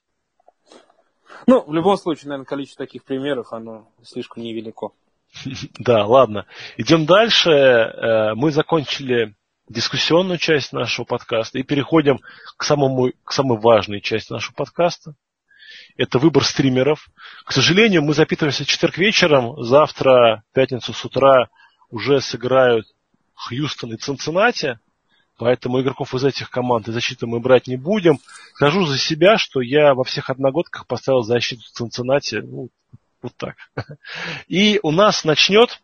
Ну, в любом случае, наверное, количество таких примеров, оно слишком невелико. [LAUGHS] Да, ладно. Идем дальше. Э, мы закончили дискуссионную часть нашего подкаста и переходим к, самому, к самой важной части нашего подкаста. Это выбор стримеров. К сожалению, мы запитываемся в четверг вечером. Завтра, пятницу с утра, уже сыграют Хьюстон и Цинциннати. Поэтому игроков из этих команд и защиты мы брать не будем. Скажу за себя, что я во всех одногодках поставил защиту Цинциннати. Ну, вот так. И у нас начнет,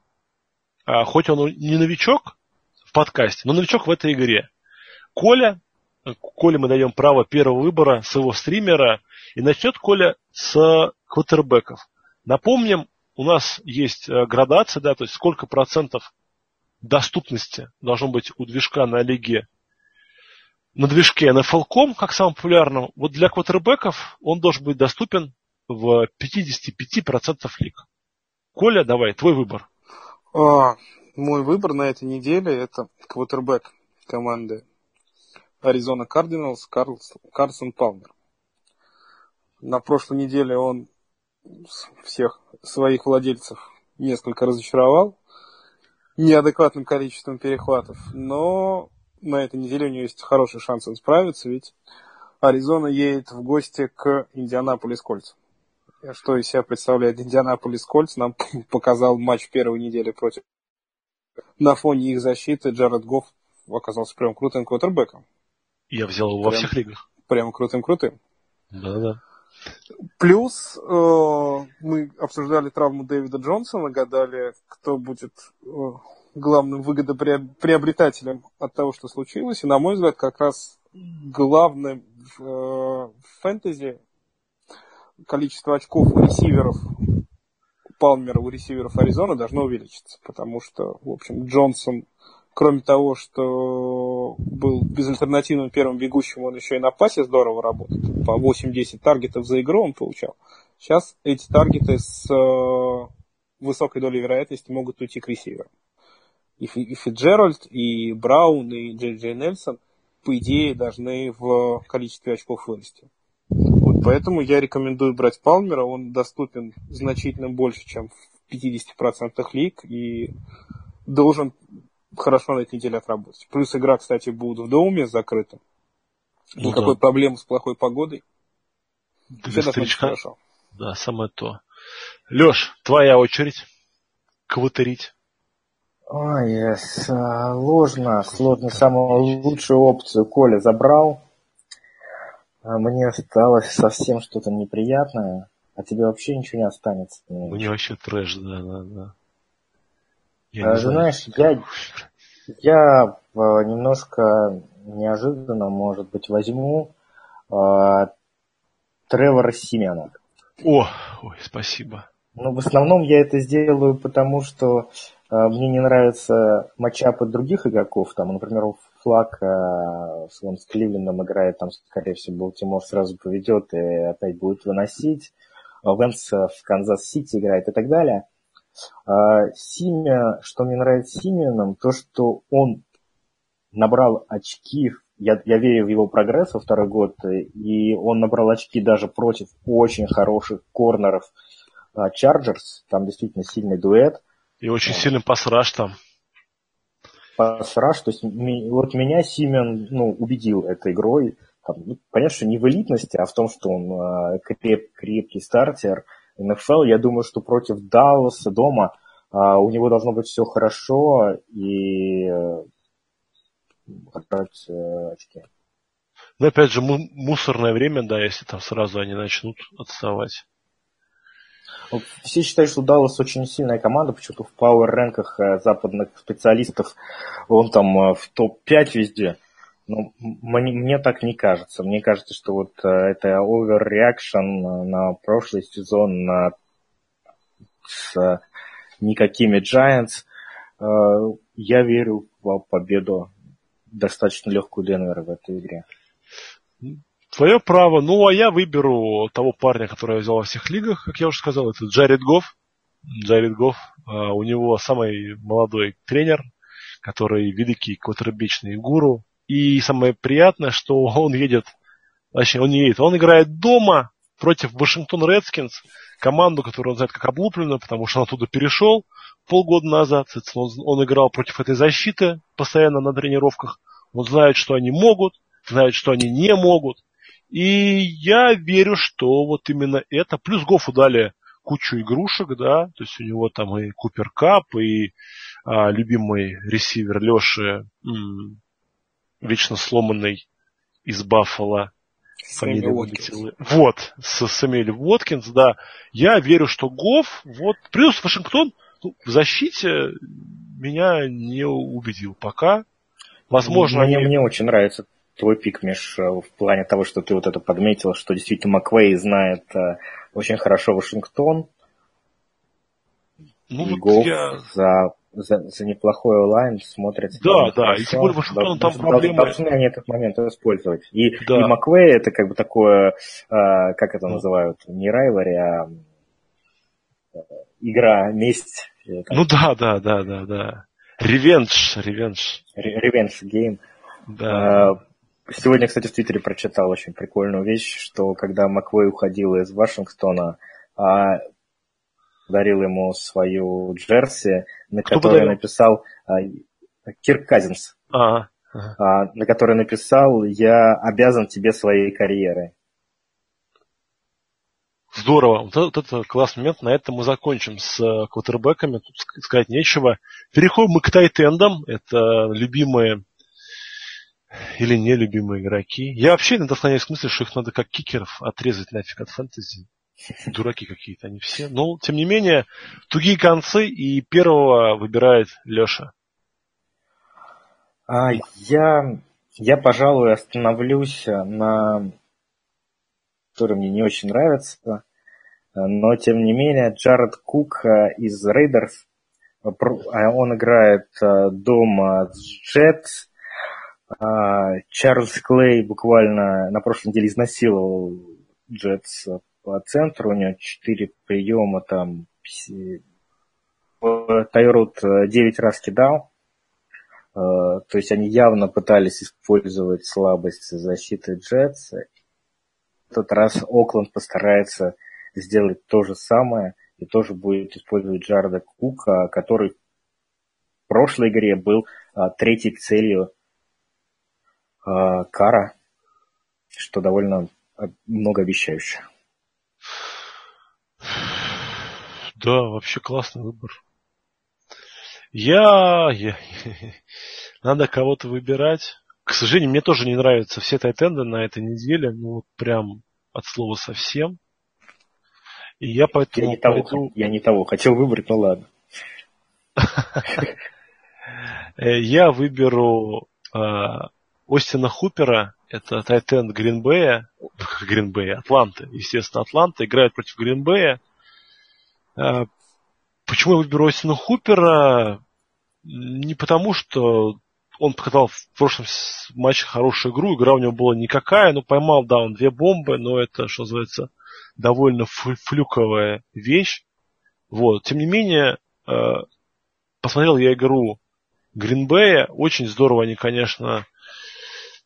а, хоть он не новичок, в подкасте, но новичок в этой игре. Коля, Коле мы даем право первого выбора своего стримера, и начнет Коля с квотербеков. Напомним, у нас есть э, градация, да, то есть сколько процентов доступности должно быть у движка на лиге на движке NFL.com, как самым популярным, вот для квотербеков он должен быть доступен в 55% лиг. Коля, давай, твой выбор. А, мой выбор на этой неделе это квотербек команды Аризона Кардиналс Карсон Палмер. На прошлой неделе он всех своих владельцев несколько разочаровал неадекватным количеством перехватов, но на этой неделе у него есть хороший шанс справиться, ведь Аризона едет в гости к Индианаполис Кольц. Что из себя представляет Индианаполис Кольц, нам [LAUGHS] показал матч первой недели против на фоне их защиты Джаред Гофф оказался прям крутым квотербеком. Я взял его прям, во всех лигах. Прям крутым-крутым. Да-да. Плюс э, мы обсуждали травму Дэвида Джонсона, гадали, кто будет э, главным выгодоприобретателем от того, что случилось. И, на мой взгляд, как раз главным в, э, в фэнтези количество очков у ресиверов Палмера у ресиверов Аризоны должно увеличиться, потому что, в общем, Джонсон, кроме того, что был безальтернативным первым бегущим, он еще и на пасе здорово работает. По 8-10 таргетов за игру он получал. Сейчас эти таргеты с э, высокой долей вероятности могут уйти к ресиверам. И, и Фиджеральд, и Браун, и Джей Джей Нельсон, по идее, должны в количестве очков вырасти. Вот поэтому я рекомендую брать Палмера. Он доступен значительно больше, чем в 50% лиг и должен хорошо на этой неделе отработать. Плюс игра, кстати, будет в доме закрыта. Ну, Никакой да. проблемы с плохой погодой. Для старичка, хорошо. Да, самое то. Леш, твоя очередь квотерить. Ой, yes. сложно, сложно. Самую лучшую опцию Коля забрал. А мне осталось совсем что-то неприятное, а тебе вообще ничего не останется. Мне вообще трэш, да, да, да. Я а, знаешь, я, я а, немножко неожиданно, может быть, возьму а, Тревора Симена. О, ой, спасибо. Ну, в основном я это сделаю, потому что э, мне не нравятся matchup ы других игроков. Там, например, Флакко э, с Кливлендом играет, там, скорее всего, Балтимор сразу поведет и опять будет выносить. Венц в Канзас-Сити играет и так далее. А, Симя, что мне нравится Симианом, то, что он набрал очки, я, я верю в его прогресс во второй год, и он набрал очки даже против очень хороших корнеров Чарджерс, там действительно сильный дуэт. И очень сильный пасраж там пасраж. То есть вот меня Симен ну, убедил этой игрой. Там, ну, понятно, что не в элитности, а в том, что он э, креп, крепкий стартер НФЛ. Я думаю, что против Далласа дома э, у него должно быть все хорошо и э, э, очки. Ну, опять же, мусорное время, да, если там сразу они начнут отставать. Все считают, что Даллас очень сильная команда, почему-то в пауэр-рэнках э, западных специалистов он там э, в топ-5 везде. Ну, мне, мне так не кажется. Мне кажется, что вот э, это overreaction на прошлый сезон на, с э, никакими Giants. Э, я верю в победу достаточно легкую Денвера в этой игре. Твое право. Ну, а я выберу того парня, который я взял во всех лигах, как я уже сказал, это Джаред Гофф. Джаред Гофф. У него самый молодой тренер, который великий квотербечный гуру, и самое приятное, что он едет, точнее, он не едет, он играет дома против Вашингтон Редскинс, команду, которую он знает как облупленную, потому что он оттуда перешел полгода назад. Он, он играл против этой защиты постоянно на тренировках. Он знает, что они могут, знает, что они не могут. И я верю, что вот именно это. Плюс Гофу дали кучу игрушек, да, то есть у него там и Купер Кап, и а, любимый ресивер Леши вечно сломанный из Баффала. Фамилия Уоткинс. Вот, с Сэмюэль Уоткинс, да. Я верю, что Гофф, вот, плюс Вашингтон ну, в защите меня не убедил пока. Возможно, мне, они... мне очень нравится твой пик, Миш, в плане того, что ты вот это подметил, что действительно Маквей знает э, очень хорошо Вашингтон. Ну, и вот Гофф я... за за, за неплохой онлайн смотрится. Да, да, и тем более Вашингтон там проблемы. Должны они этот момент использовать. И, да. и Маквей это как бы такое, э, как это называют, не райвари, а э, игра, месть. Ну да, да, да, да, да. Revenge, revenge. Revenge game. Да. Сегодня, кстати, в Твиттере прочитал очень прикольную вещь, что когда Маквей уходил из Вашингтона, а дарил ему свою джерси, на Кто которой подарил? написал а, Кирк Казинс. А, а, на которой написал «Я обязан тебе своей карьерой». Здорово. Вот, вот это классный момент. На этом мы закончим с э, квотербеками. Тут сказать нечего. Переходим мы к тайтендам. Это любимые или нелюбимые игроки. Я вообще иногда склоняюсь к мысли, что их надо как кикеров отрезать нафиг от фэнтези. Дураки какие-то они все. Но, тем не менее, тугие концы, и первого выбирает Леша. А, я, я, пожалуй, остановлюсь на который мне не очень нравится, но, тем не менее, Джаред Кук из Рейдерс, он играет э, дома с Джетс, а, Чарльз Клей буквально на прошлой неделе изнасиловал Джетс по центру, у него 4 приема, там Тайрод 9 раз кидал, э, то есть они явно пытались использовать слабость защиты Джетс. В этот раз Окленд постарается сделать то же самое и тоже будет использовать Джарда Кука, который в прошлой игре был а, третьей целью а, Кара, что довольно а, многообещающе. Да, вообще классный выбор. Я... я... [LAUGHS] Надо кого-то выбирать. К сожалению, мне тоже не нравятся все тайтенды на этой неделе. Ну, вот прям от слова совсем. И я поэтому... Я не того, пойду... я не того хотел выбрать, ну ладно. [LAUGHS] Э, я выберу э, Остина Хупера, это Тайтенд Гринбея, Гринбея, Атланты, естественно, Атланта, играет против Гринбея. Э, почему я выберу Остина Хупера? Не потому, что он показал в прошлом матче хорошую игру, игра у него была никакая, но поймал, да, он две бомбы, но это, что называется, довольно флюковая вещь. Вот. Тем не менее, э, посмотрел я игру Гринбея, очень здорово они, конечно,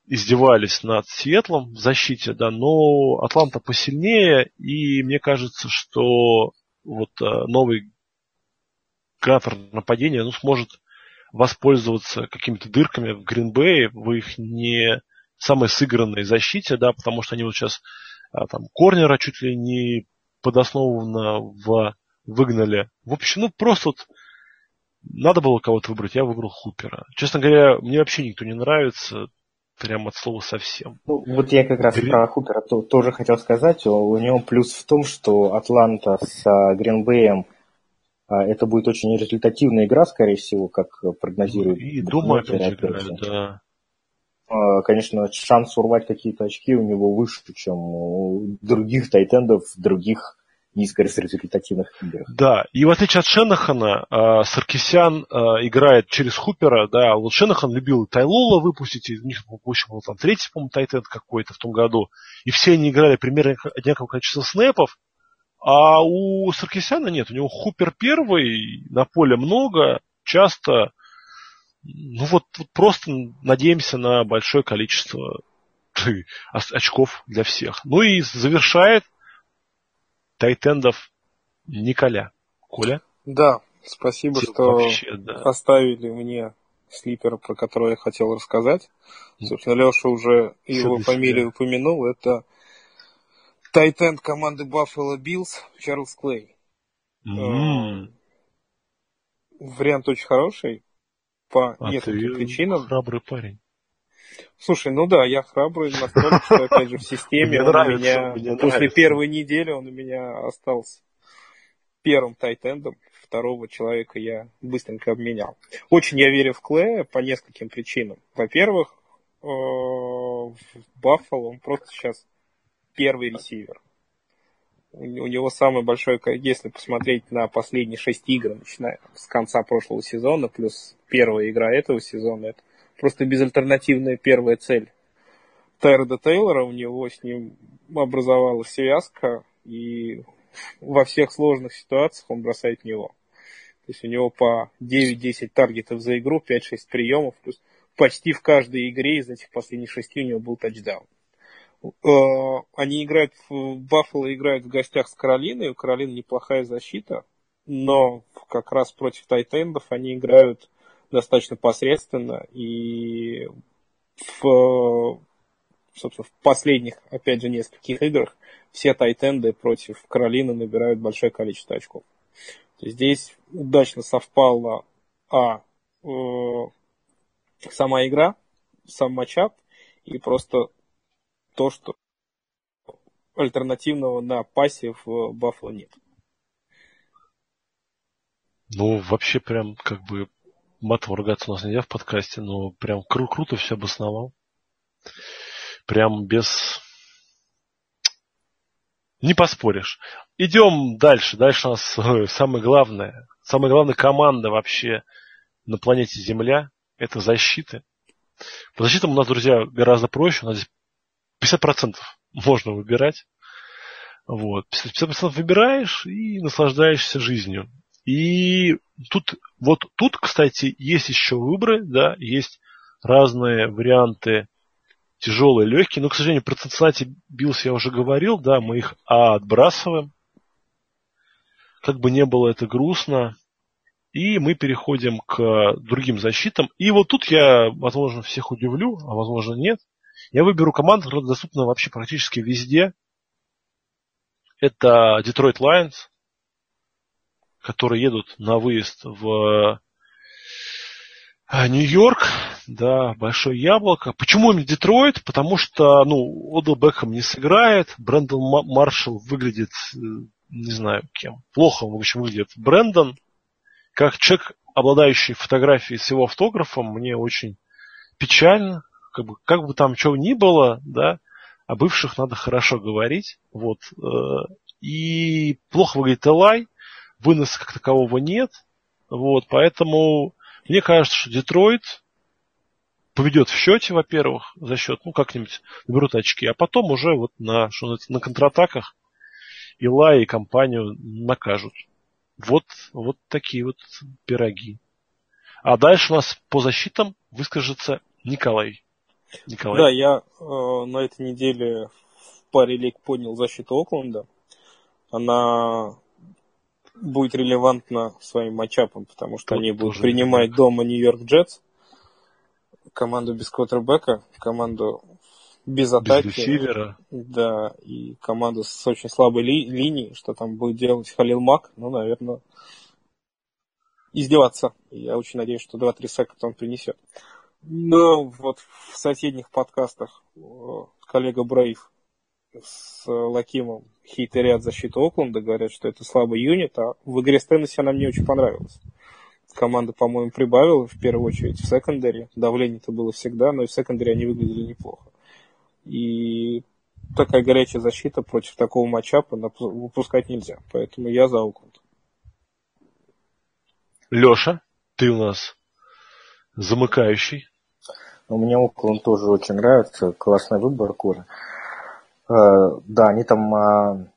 издевались над Светлом в защите, да, но Атланта посильнее, и мне кажется, что вот э, новый креатор нападения ну, сможет воспользоваться какими-то дырками в Гринбее, в их не самой сыгранной защите, да, потому что они вот сейчас а, там корнера чуть ли не подоснованно в, выгнали. В общем, ну просто вот надо было кого-то выбрать, я выбрал Хупера. Честно говоря, мне вообще никто не нравится, прям от слова совсем. Ну, вот я как раз Грин... про Хупера то, тоже хотел сказать. У него плюс в том, что Атланта с а, Гринбеем а, это будет очень результативная игра, скорее всего, как прогнозируют. И дома опять играют, да. а, конечно, шанс урвать какие-то очки у него выше, чем у других тайтендов, других низкорезультативных играх. Да, и в отличие от Шенахана, а, Саркисян а, играет через Хупера, да, вот Шенахан любил Тайлола выпустить, и у них, в общем, был там третий, по-моему, тайтенд какой-то в том году, и все они играли примерно одинаковое количество снэпов, а у Саркисяна нет, у него Хупер первый, на поле много, часто, ну вот, вот просто надеемся на большое количество [LAUGHS] очков для всех. Ну и завершает тайтендов Николя. Коля? Да, спасибо, Тебе что вообще, да. оставили мне слипер, про который я хотел рассказать. Собственно, Леша уже его фамилию упомянул. Это тайтенд команды Buffalo Bills Чарльз Клей. Mm. Вариант очень хороший по а нескольким причинам. храбрый парень. Слушай, ну да, я храбрый настолько, что, опять же, в системе он у меня, после первой недели он у меня остался первым тайтендом. Второго человека я быстренько обменял. Очень я верю в Клея по нескольким причинам. Во-первых, э, в Баффало он просто сейчас первый ресивер. У него самый большой, если посмотреть на последние шесть игр, начиная с конца прошлого сезона, плюс первая игра этого сезона, это просто безальтернативная первая цель Тайрода Тейлора. У него с ним образовалась связка, и во всех сложных ситуациях он бросает него. То есть у него по 9-10 таргетов за игру, 5-6 приемов, плюс почти в каждой игре из этих последних шести у него был тачдаун. Э, они играют, в Баффало играют в гостях с Каролиной, у Каролины неплохая защита, но как раз против тайтендов они играют достаточно посредственно, и в, собственно, в последних, опять же, нескольких играх все тайтенды против Каролины набирают большое количество очков. Здесь удачно совпала а, э, сама игра, сам матчап, и просто то, что альтернативного на пасе в Баффало нет. Ну, вообще прям как бы матом ругаться у нас нельзя в подкасте, но прям кру- круто все обосновал. Прям без... Не поспоришь. Идем дальше. Дальше у нас э, самое главное. Самая главная команда вообще на планете Земля – это защиты. По защитам у нас, друзья, гораздо проще. У нас здесь 50% можно выбирать. Вот. 50% выбираешь и наслаждаешься жизнью. И тут, вот тут, кстати, есть еще выборы, да, есть разные варианты тяжелые, легкие. Но, к сожалению, про Cincinnati Bills я уже говорил, да, мы их а, отбрасываем. Как бы не было это грустно. И мы переходим к другим защитам. И вот тут я, возможно, всех удивлю, а возможно нет. Я выберу команду, которая доступна вообще практически везде. Это Detroit Lions которые едут на выезд в э, Нью-Йорк, да, Большое Яблоко. Почему именно Детройт? Потому что, ну, Одел Бекхэм не сыграет, Брэндон Маршалл выглядит, э, не знаю кем, плохо, в общем, выглядит Брэндон. Как человек, обладающий фотографией с его автографом, мне очень печально, как бы, как бы там чего ни было, да, о бывших надо хорошо говорить, вот, э, и плохо выглядит Элай, выноса как такового нет. Вот, поэтому мне кажется, что Детройт поведет в счете, во-первых, за счет, ну, как-нибудь наберут очки, а потом уже вот на, на контратаках Ила и компанию накажут. Вот, вот такие вот пироги. А дальше у нас по защитам выскажется Николай. Николай. Да, я э, на этой неделе в паре лиг поднял защиту Окленда. Она будет релевантно своим матчапом, потому что Тут они будут принимать дома Нью-Йорк Джетс, команду без квотербека, команду без атаки. Без ресивера. Да, и команду с очень слабой ли, линией, что там будет делать Халил Мак, ну, наверное, издеваться. Я очень надеюсь, что 2-3 секта он принесет. Но вот в соседних подкастах э, коллега Брейв с Лакимом хейтерят защиту Окленда, говорят, что это слабый юнит, а в игре с Теннесси она мне очень понравилась. команда, по-моему, прибавила в первую очередь в секондаре. Давление-то было всегда, но и в секондаре они выглядели неплохо. И такая горячая защита против такого матчапа выпускать нельзя. Поэтому я за Окленд. Леша, ты у нас замыкающий. Ну, мне Окленд тоже очень нравится. Классный выбор, Коля. Э, да, они там, а,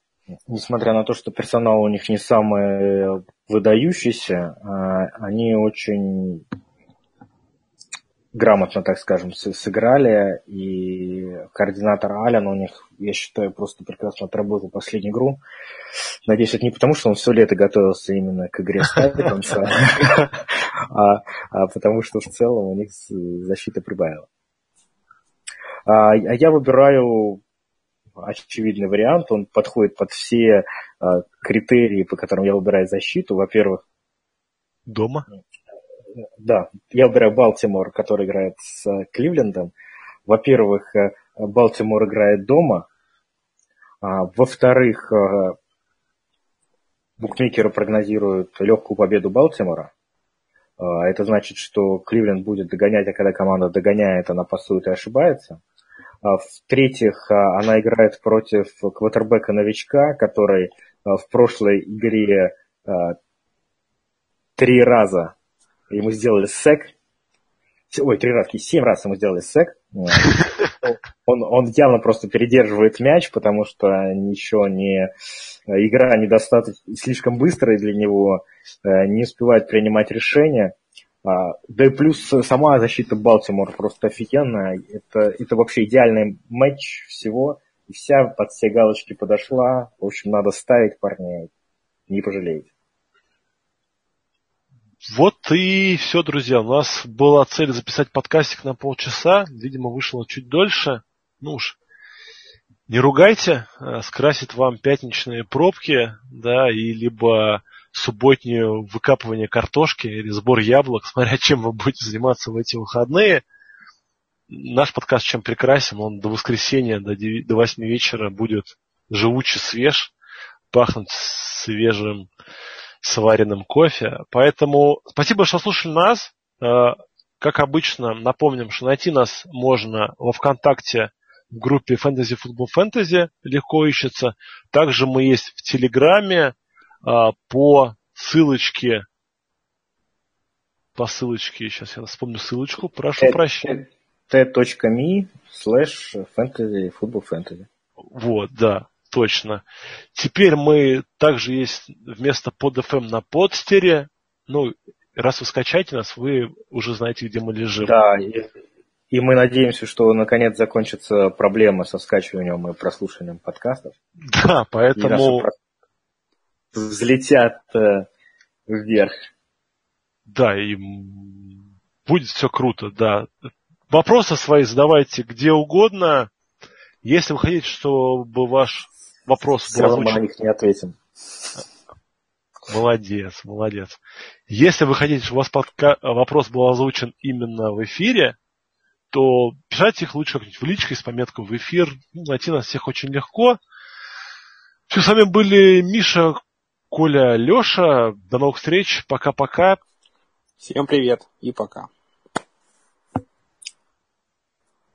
несмотря на то, что персонал у них не самый выдающийся, а, они очень грамотно, так скажем, сыграли, и координатор Ален у них, я считаю, просто прекрасно отработал последнюю игру. Надеюсь, это не потому, что он все лето готовился именно к игре с Тайтанс, [LAUGHS] а, потому что в целом у них защита прибавила. А я выбираю очевидный вариант, он подходит под все а, критерии, по которым я выбираю защиту. Во-первых, дома да, я выбираю Балтимор, который играет с э, Кливлендом. Во-первых, э, Балтимор играет дома. А, во-вторых, э, букмекеры прогнозируют легкую победу Балтимора. А, это значит, что Кливленд будет догонять, а когда команда догоняет, она пасует и ошибается. А, в-третьих, она играет против квотербека-новичка, который в прошлой игре три раза ему сделали сек. Ой, три раза, семь раз ему сделали сек. [LAUGHS] Он, он явно просто передерживает мяч, потому что ничего не... Игра недостаточно слишком быстрая для него, э, не успевает принимать решения. А, да и плюс сама защита Балтимор просто офигенная. Это, это вообще идеальный матч всего. И вся под все галочки подошла. В общем, надо ставить парней. Не пожалеете. Вот и все, друзья. У нас была цель записать подкастик на полчаса. Видимо, вышло чуть дольше. Ну уж, не ругайте, э, скрасит вам пятничные пробки, да, и либо субботнее выкапывание картошки или сбор яблок, [LAUGHS] смотря чем вы будете заниматься в эти выходные. Наш подкаст чем прекрасен, он до воскресенья, до, 9, до 8 вечера будет живучий, свеж, пахнуть свежим сваренным кофе. Поэтому спасибо, что слушали нас. Э, как обычно, напомним, что найти нас можно во ВКонтакте в группе Fantasy Football Fantasy, легко ищется. Также мы есть в Телеграме по ссылочке по ссылочке, сейчас я вспомню ссылочку, прошу прощения. t.me slash fantasy football fantasy. Вот, да точно. Теперь мы также есть вместо под FM на подстере. Ну, раз вы скачаете нас, вы уже знаете, где мы лежим. Да, и, и мы надеемся, что наконец закончатся проблемы со скачиванием и прослушиванием подкастов. Да, поэтому... взлетят э, вверх. Да, и будет все круто, да. Вопросы свои задавайте где угодно. Если вы хотите, чтобы ваш вопрос Все равно мы на них не ответим. Молодец, молодец. Если вы хотите, чтобы у вас подка... вопрос был озвучен именно в эфире, то пишите их лучше как-нибудь в личке с пометкой в эфир. Ну, найти нас всех очень легко. Все, с вами были Миша, Коля, Леша. До новых встреч. Пока-пока. Всем привет и пока.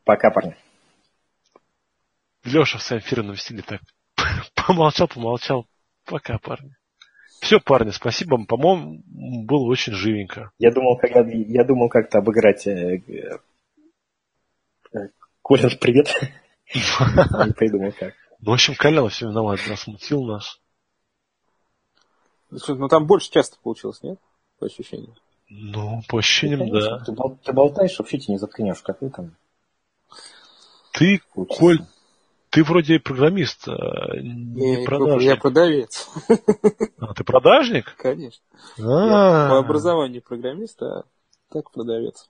Пока, парни. Леша в своем эфирном стиле так [LAUGHS] Помолчал, помолчал. Пока, парни. Все, парни, спасибо. По-моему, было очень живенько. Я думал, как, я думал как-то обыграть э, э, Колин, привет. [LAUGHS] Не придумал как. Ну, в общем, Колян все виноват, да, смутил нас. Ну, там больше часто получилось, нет? По ощущениям. Ну, по ощущениям, да. Ты, ты болтаешь, вообще тебе не заткнешь, как ты там. Ты, Коль, ты вроде программист, а не я, продажник. Я продавец. А, ты продажник? Конечно. А-а-а. Я по образованию программист, а так продавец.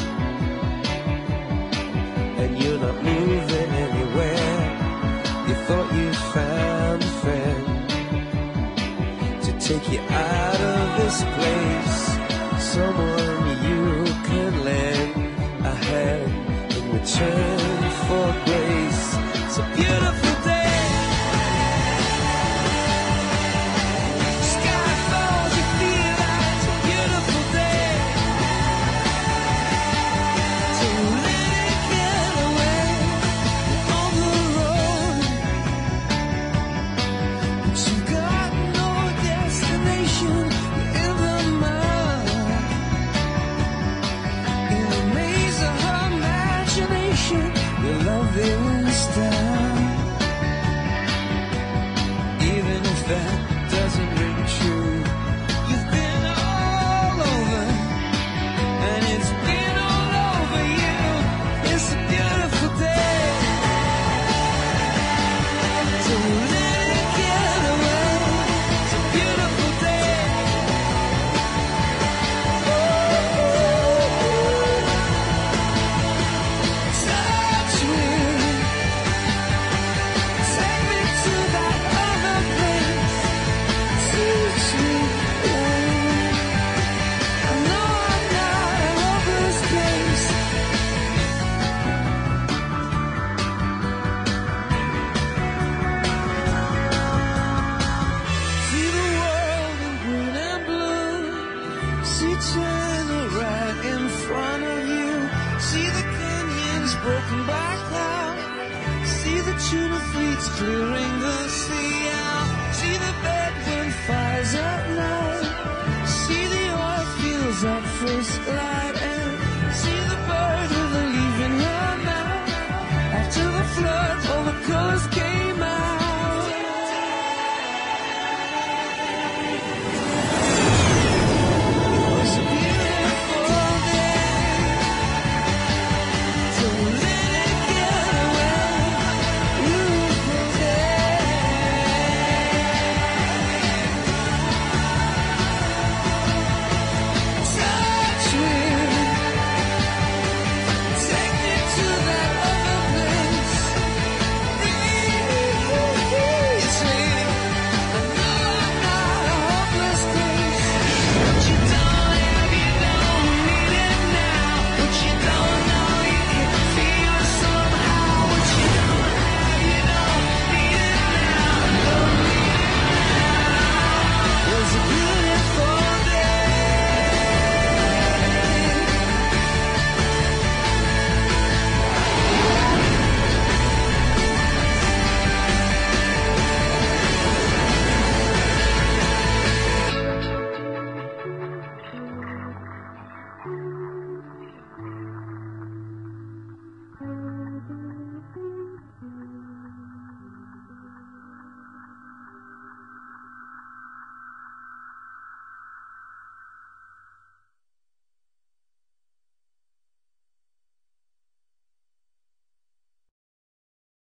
this place someone you can lend a hand in return for grace. So beautiful.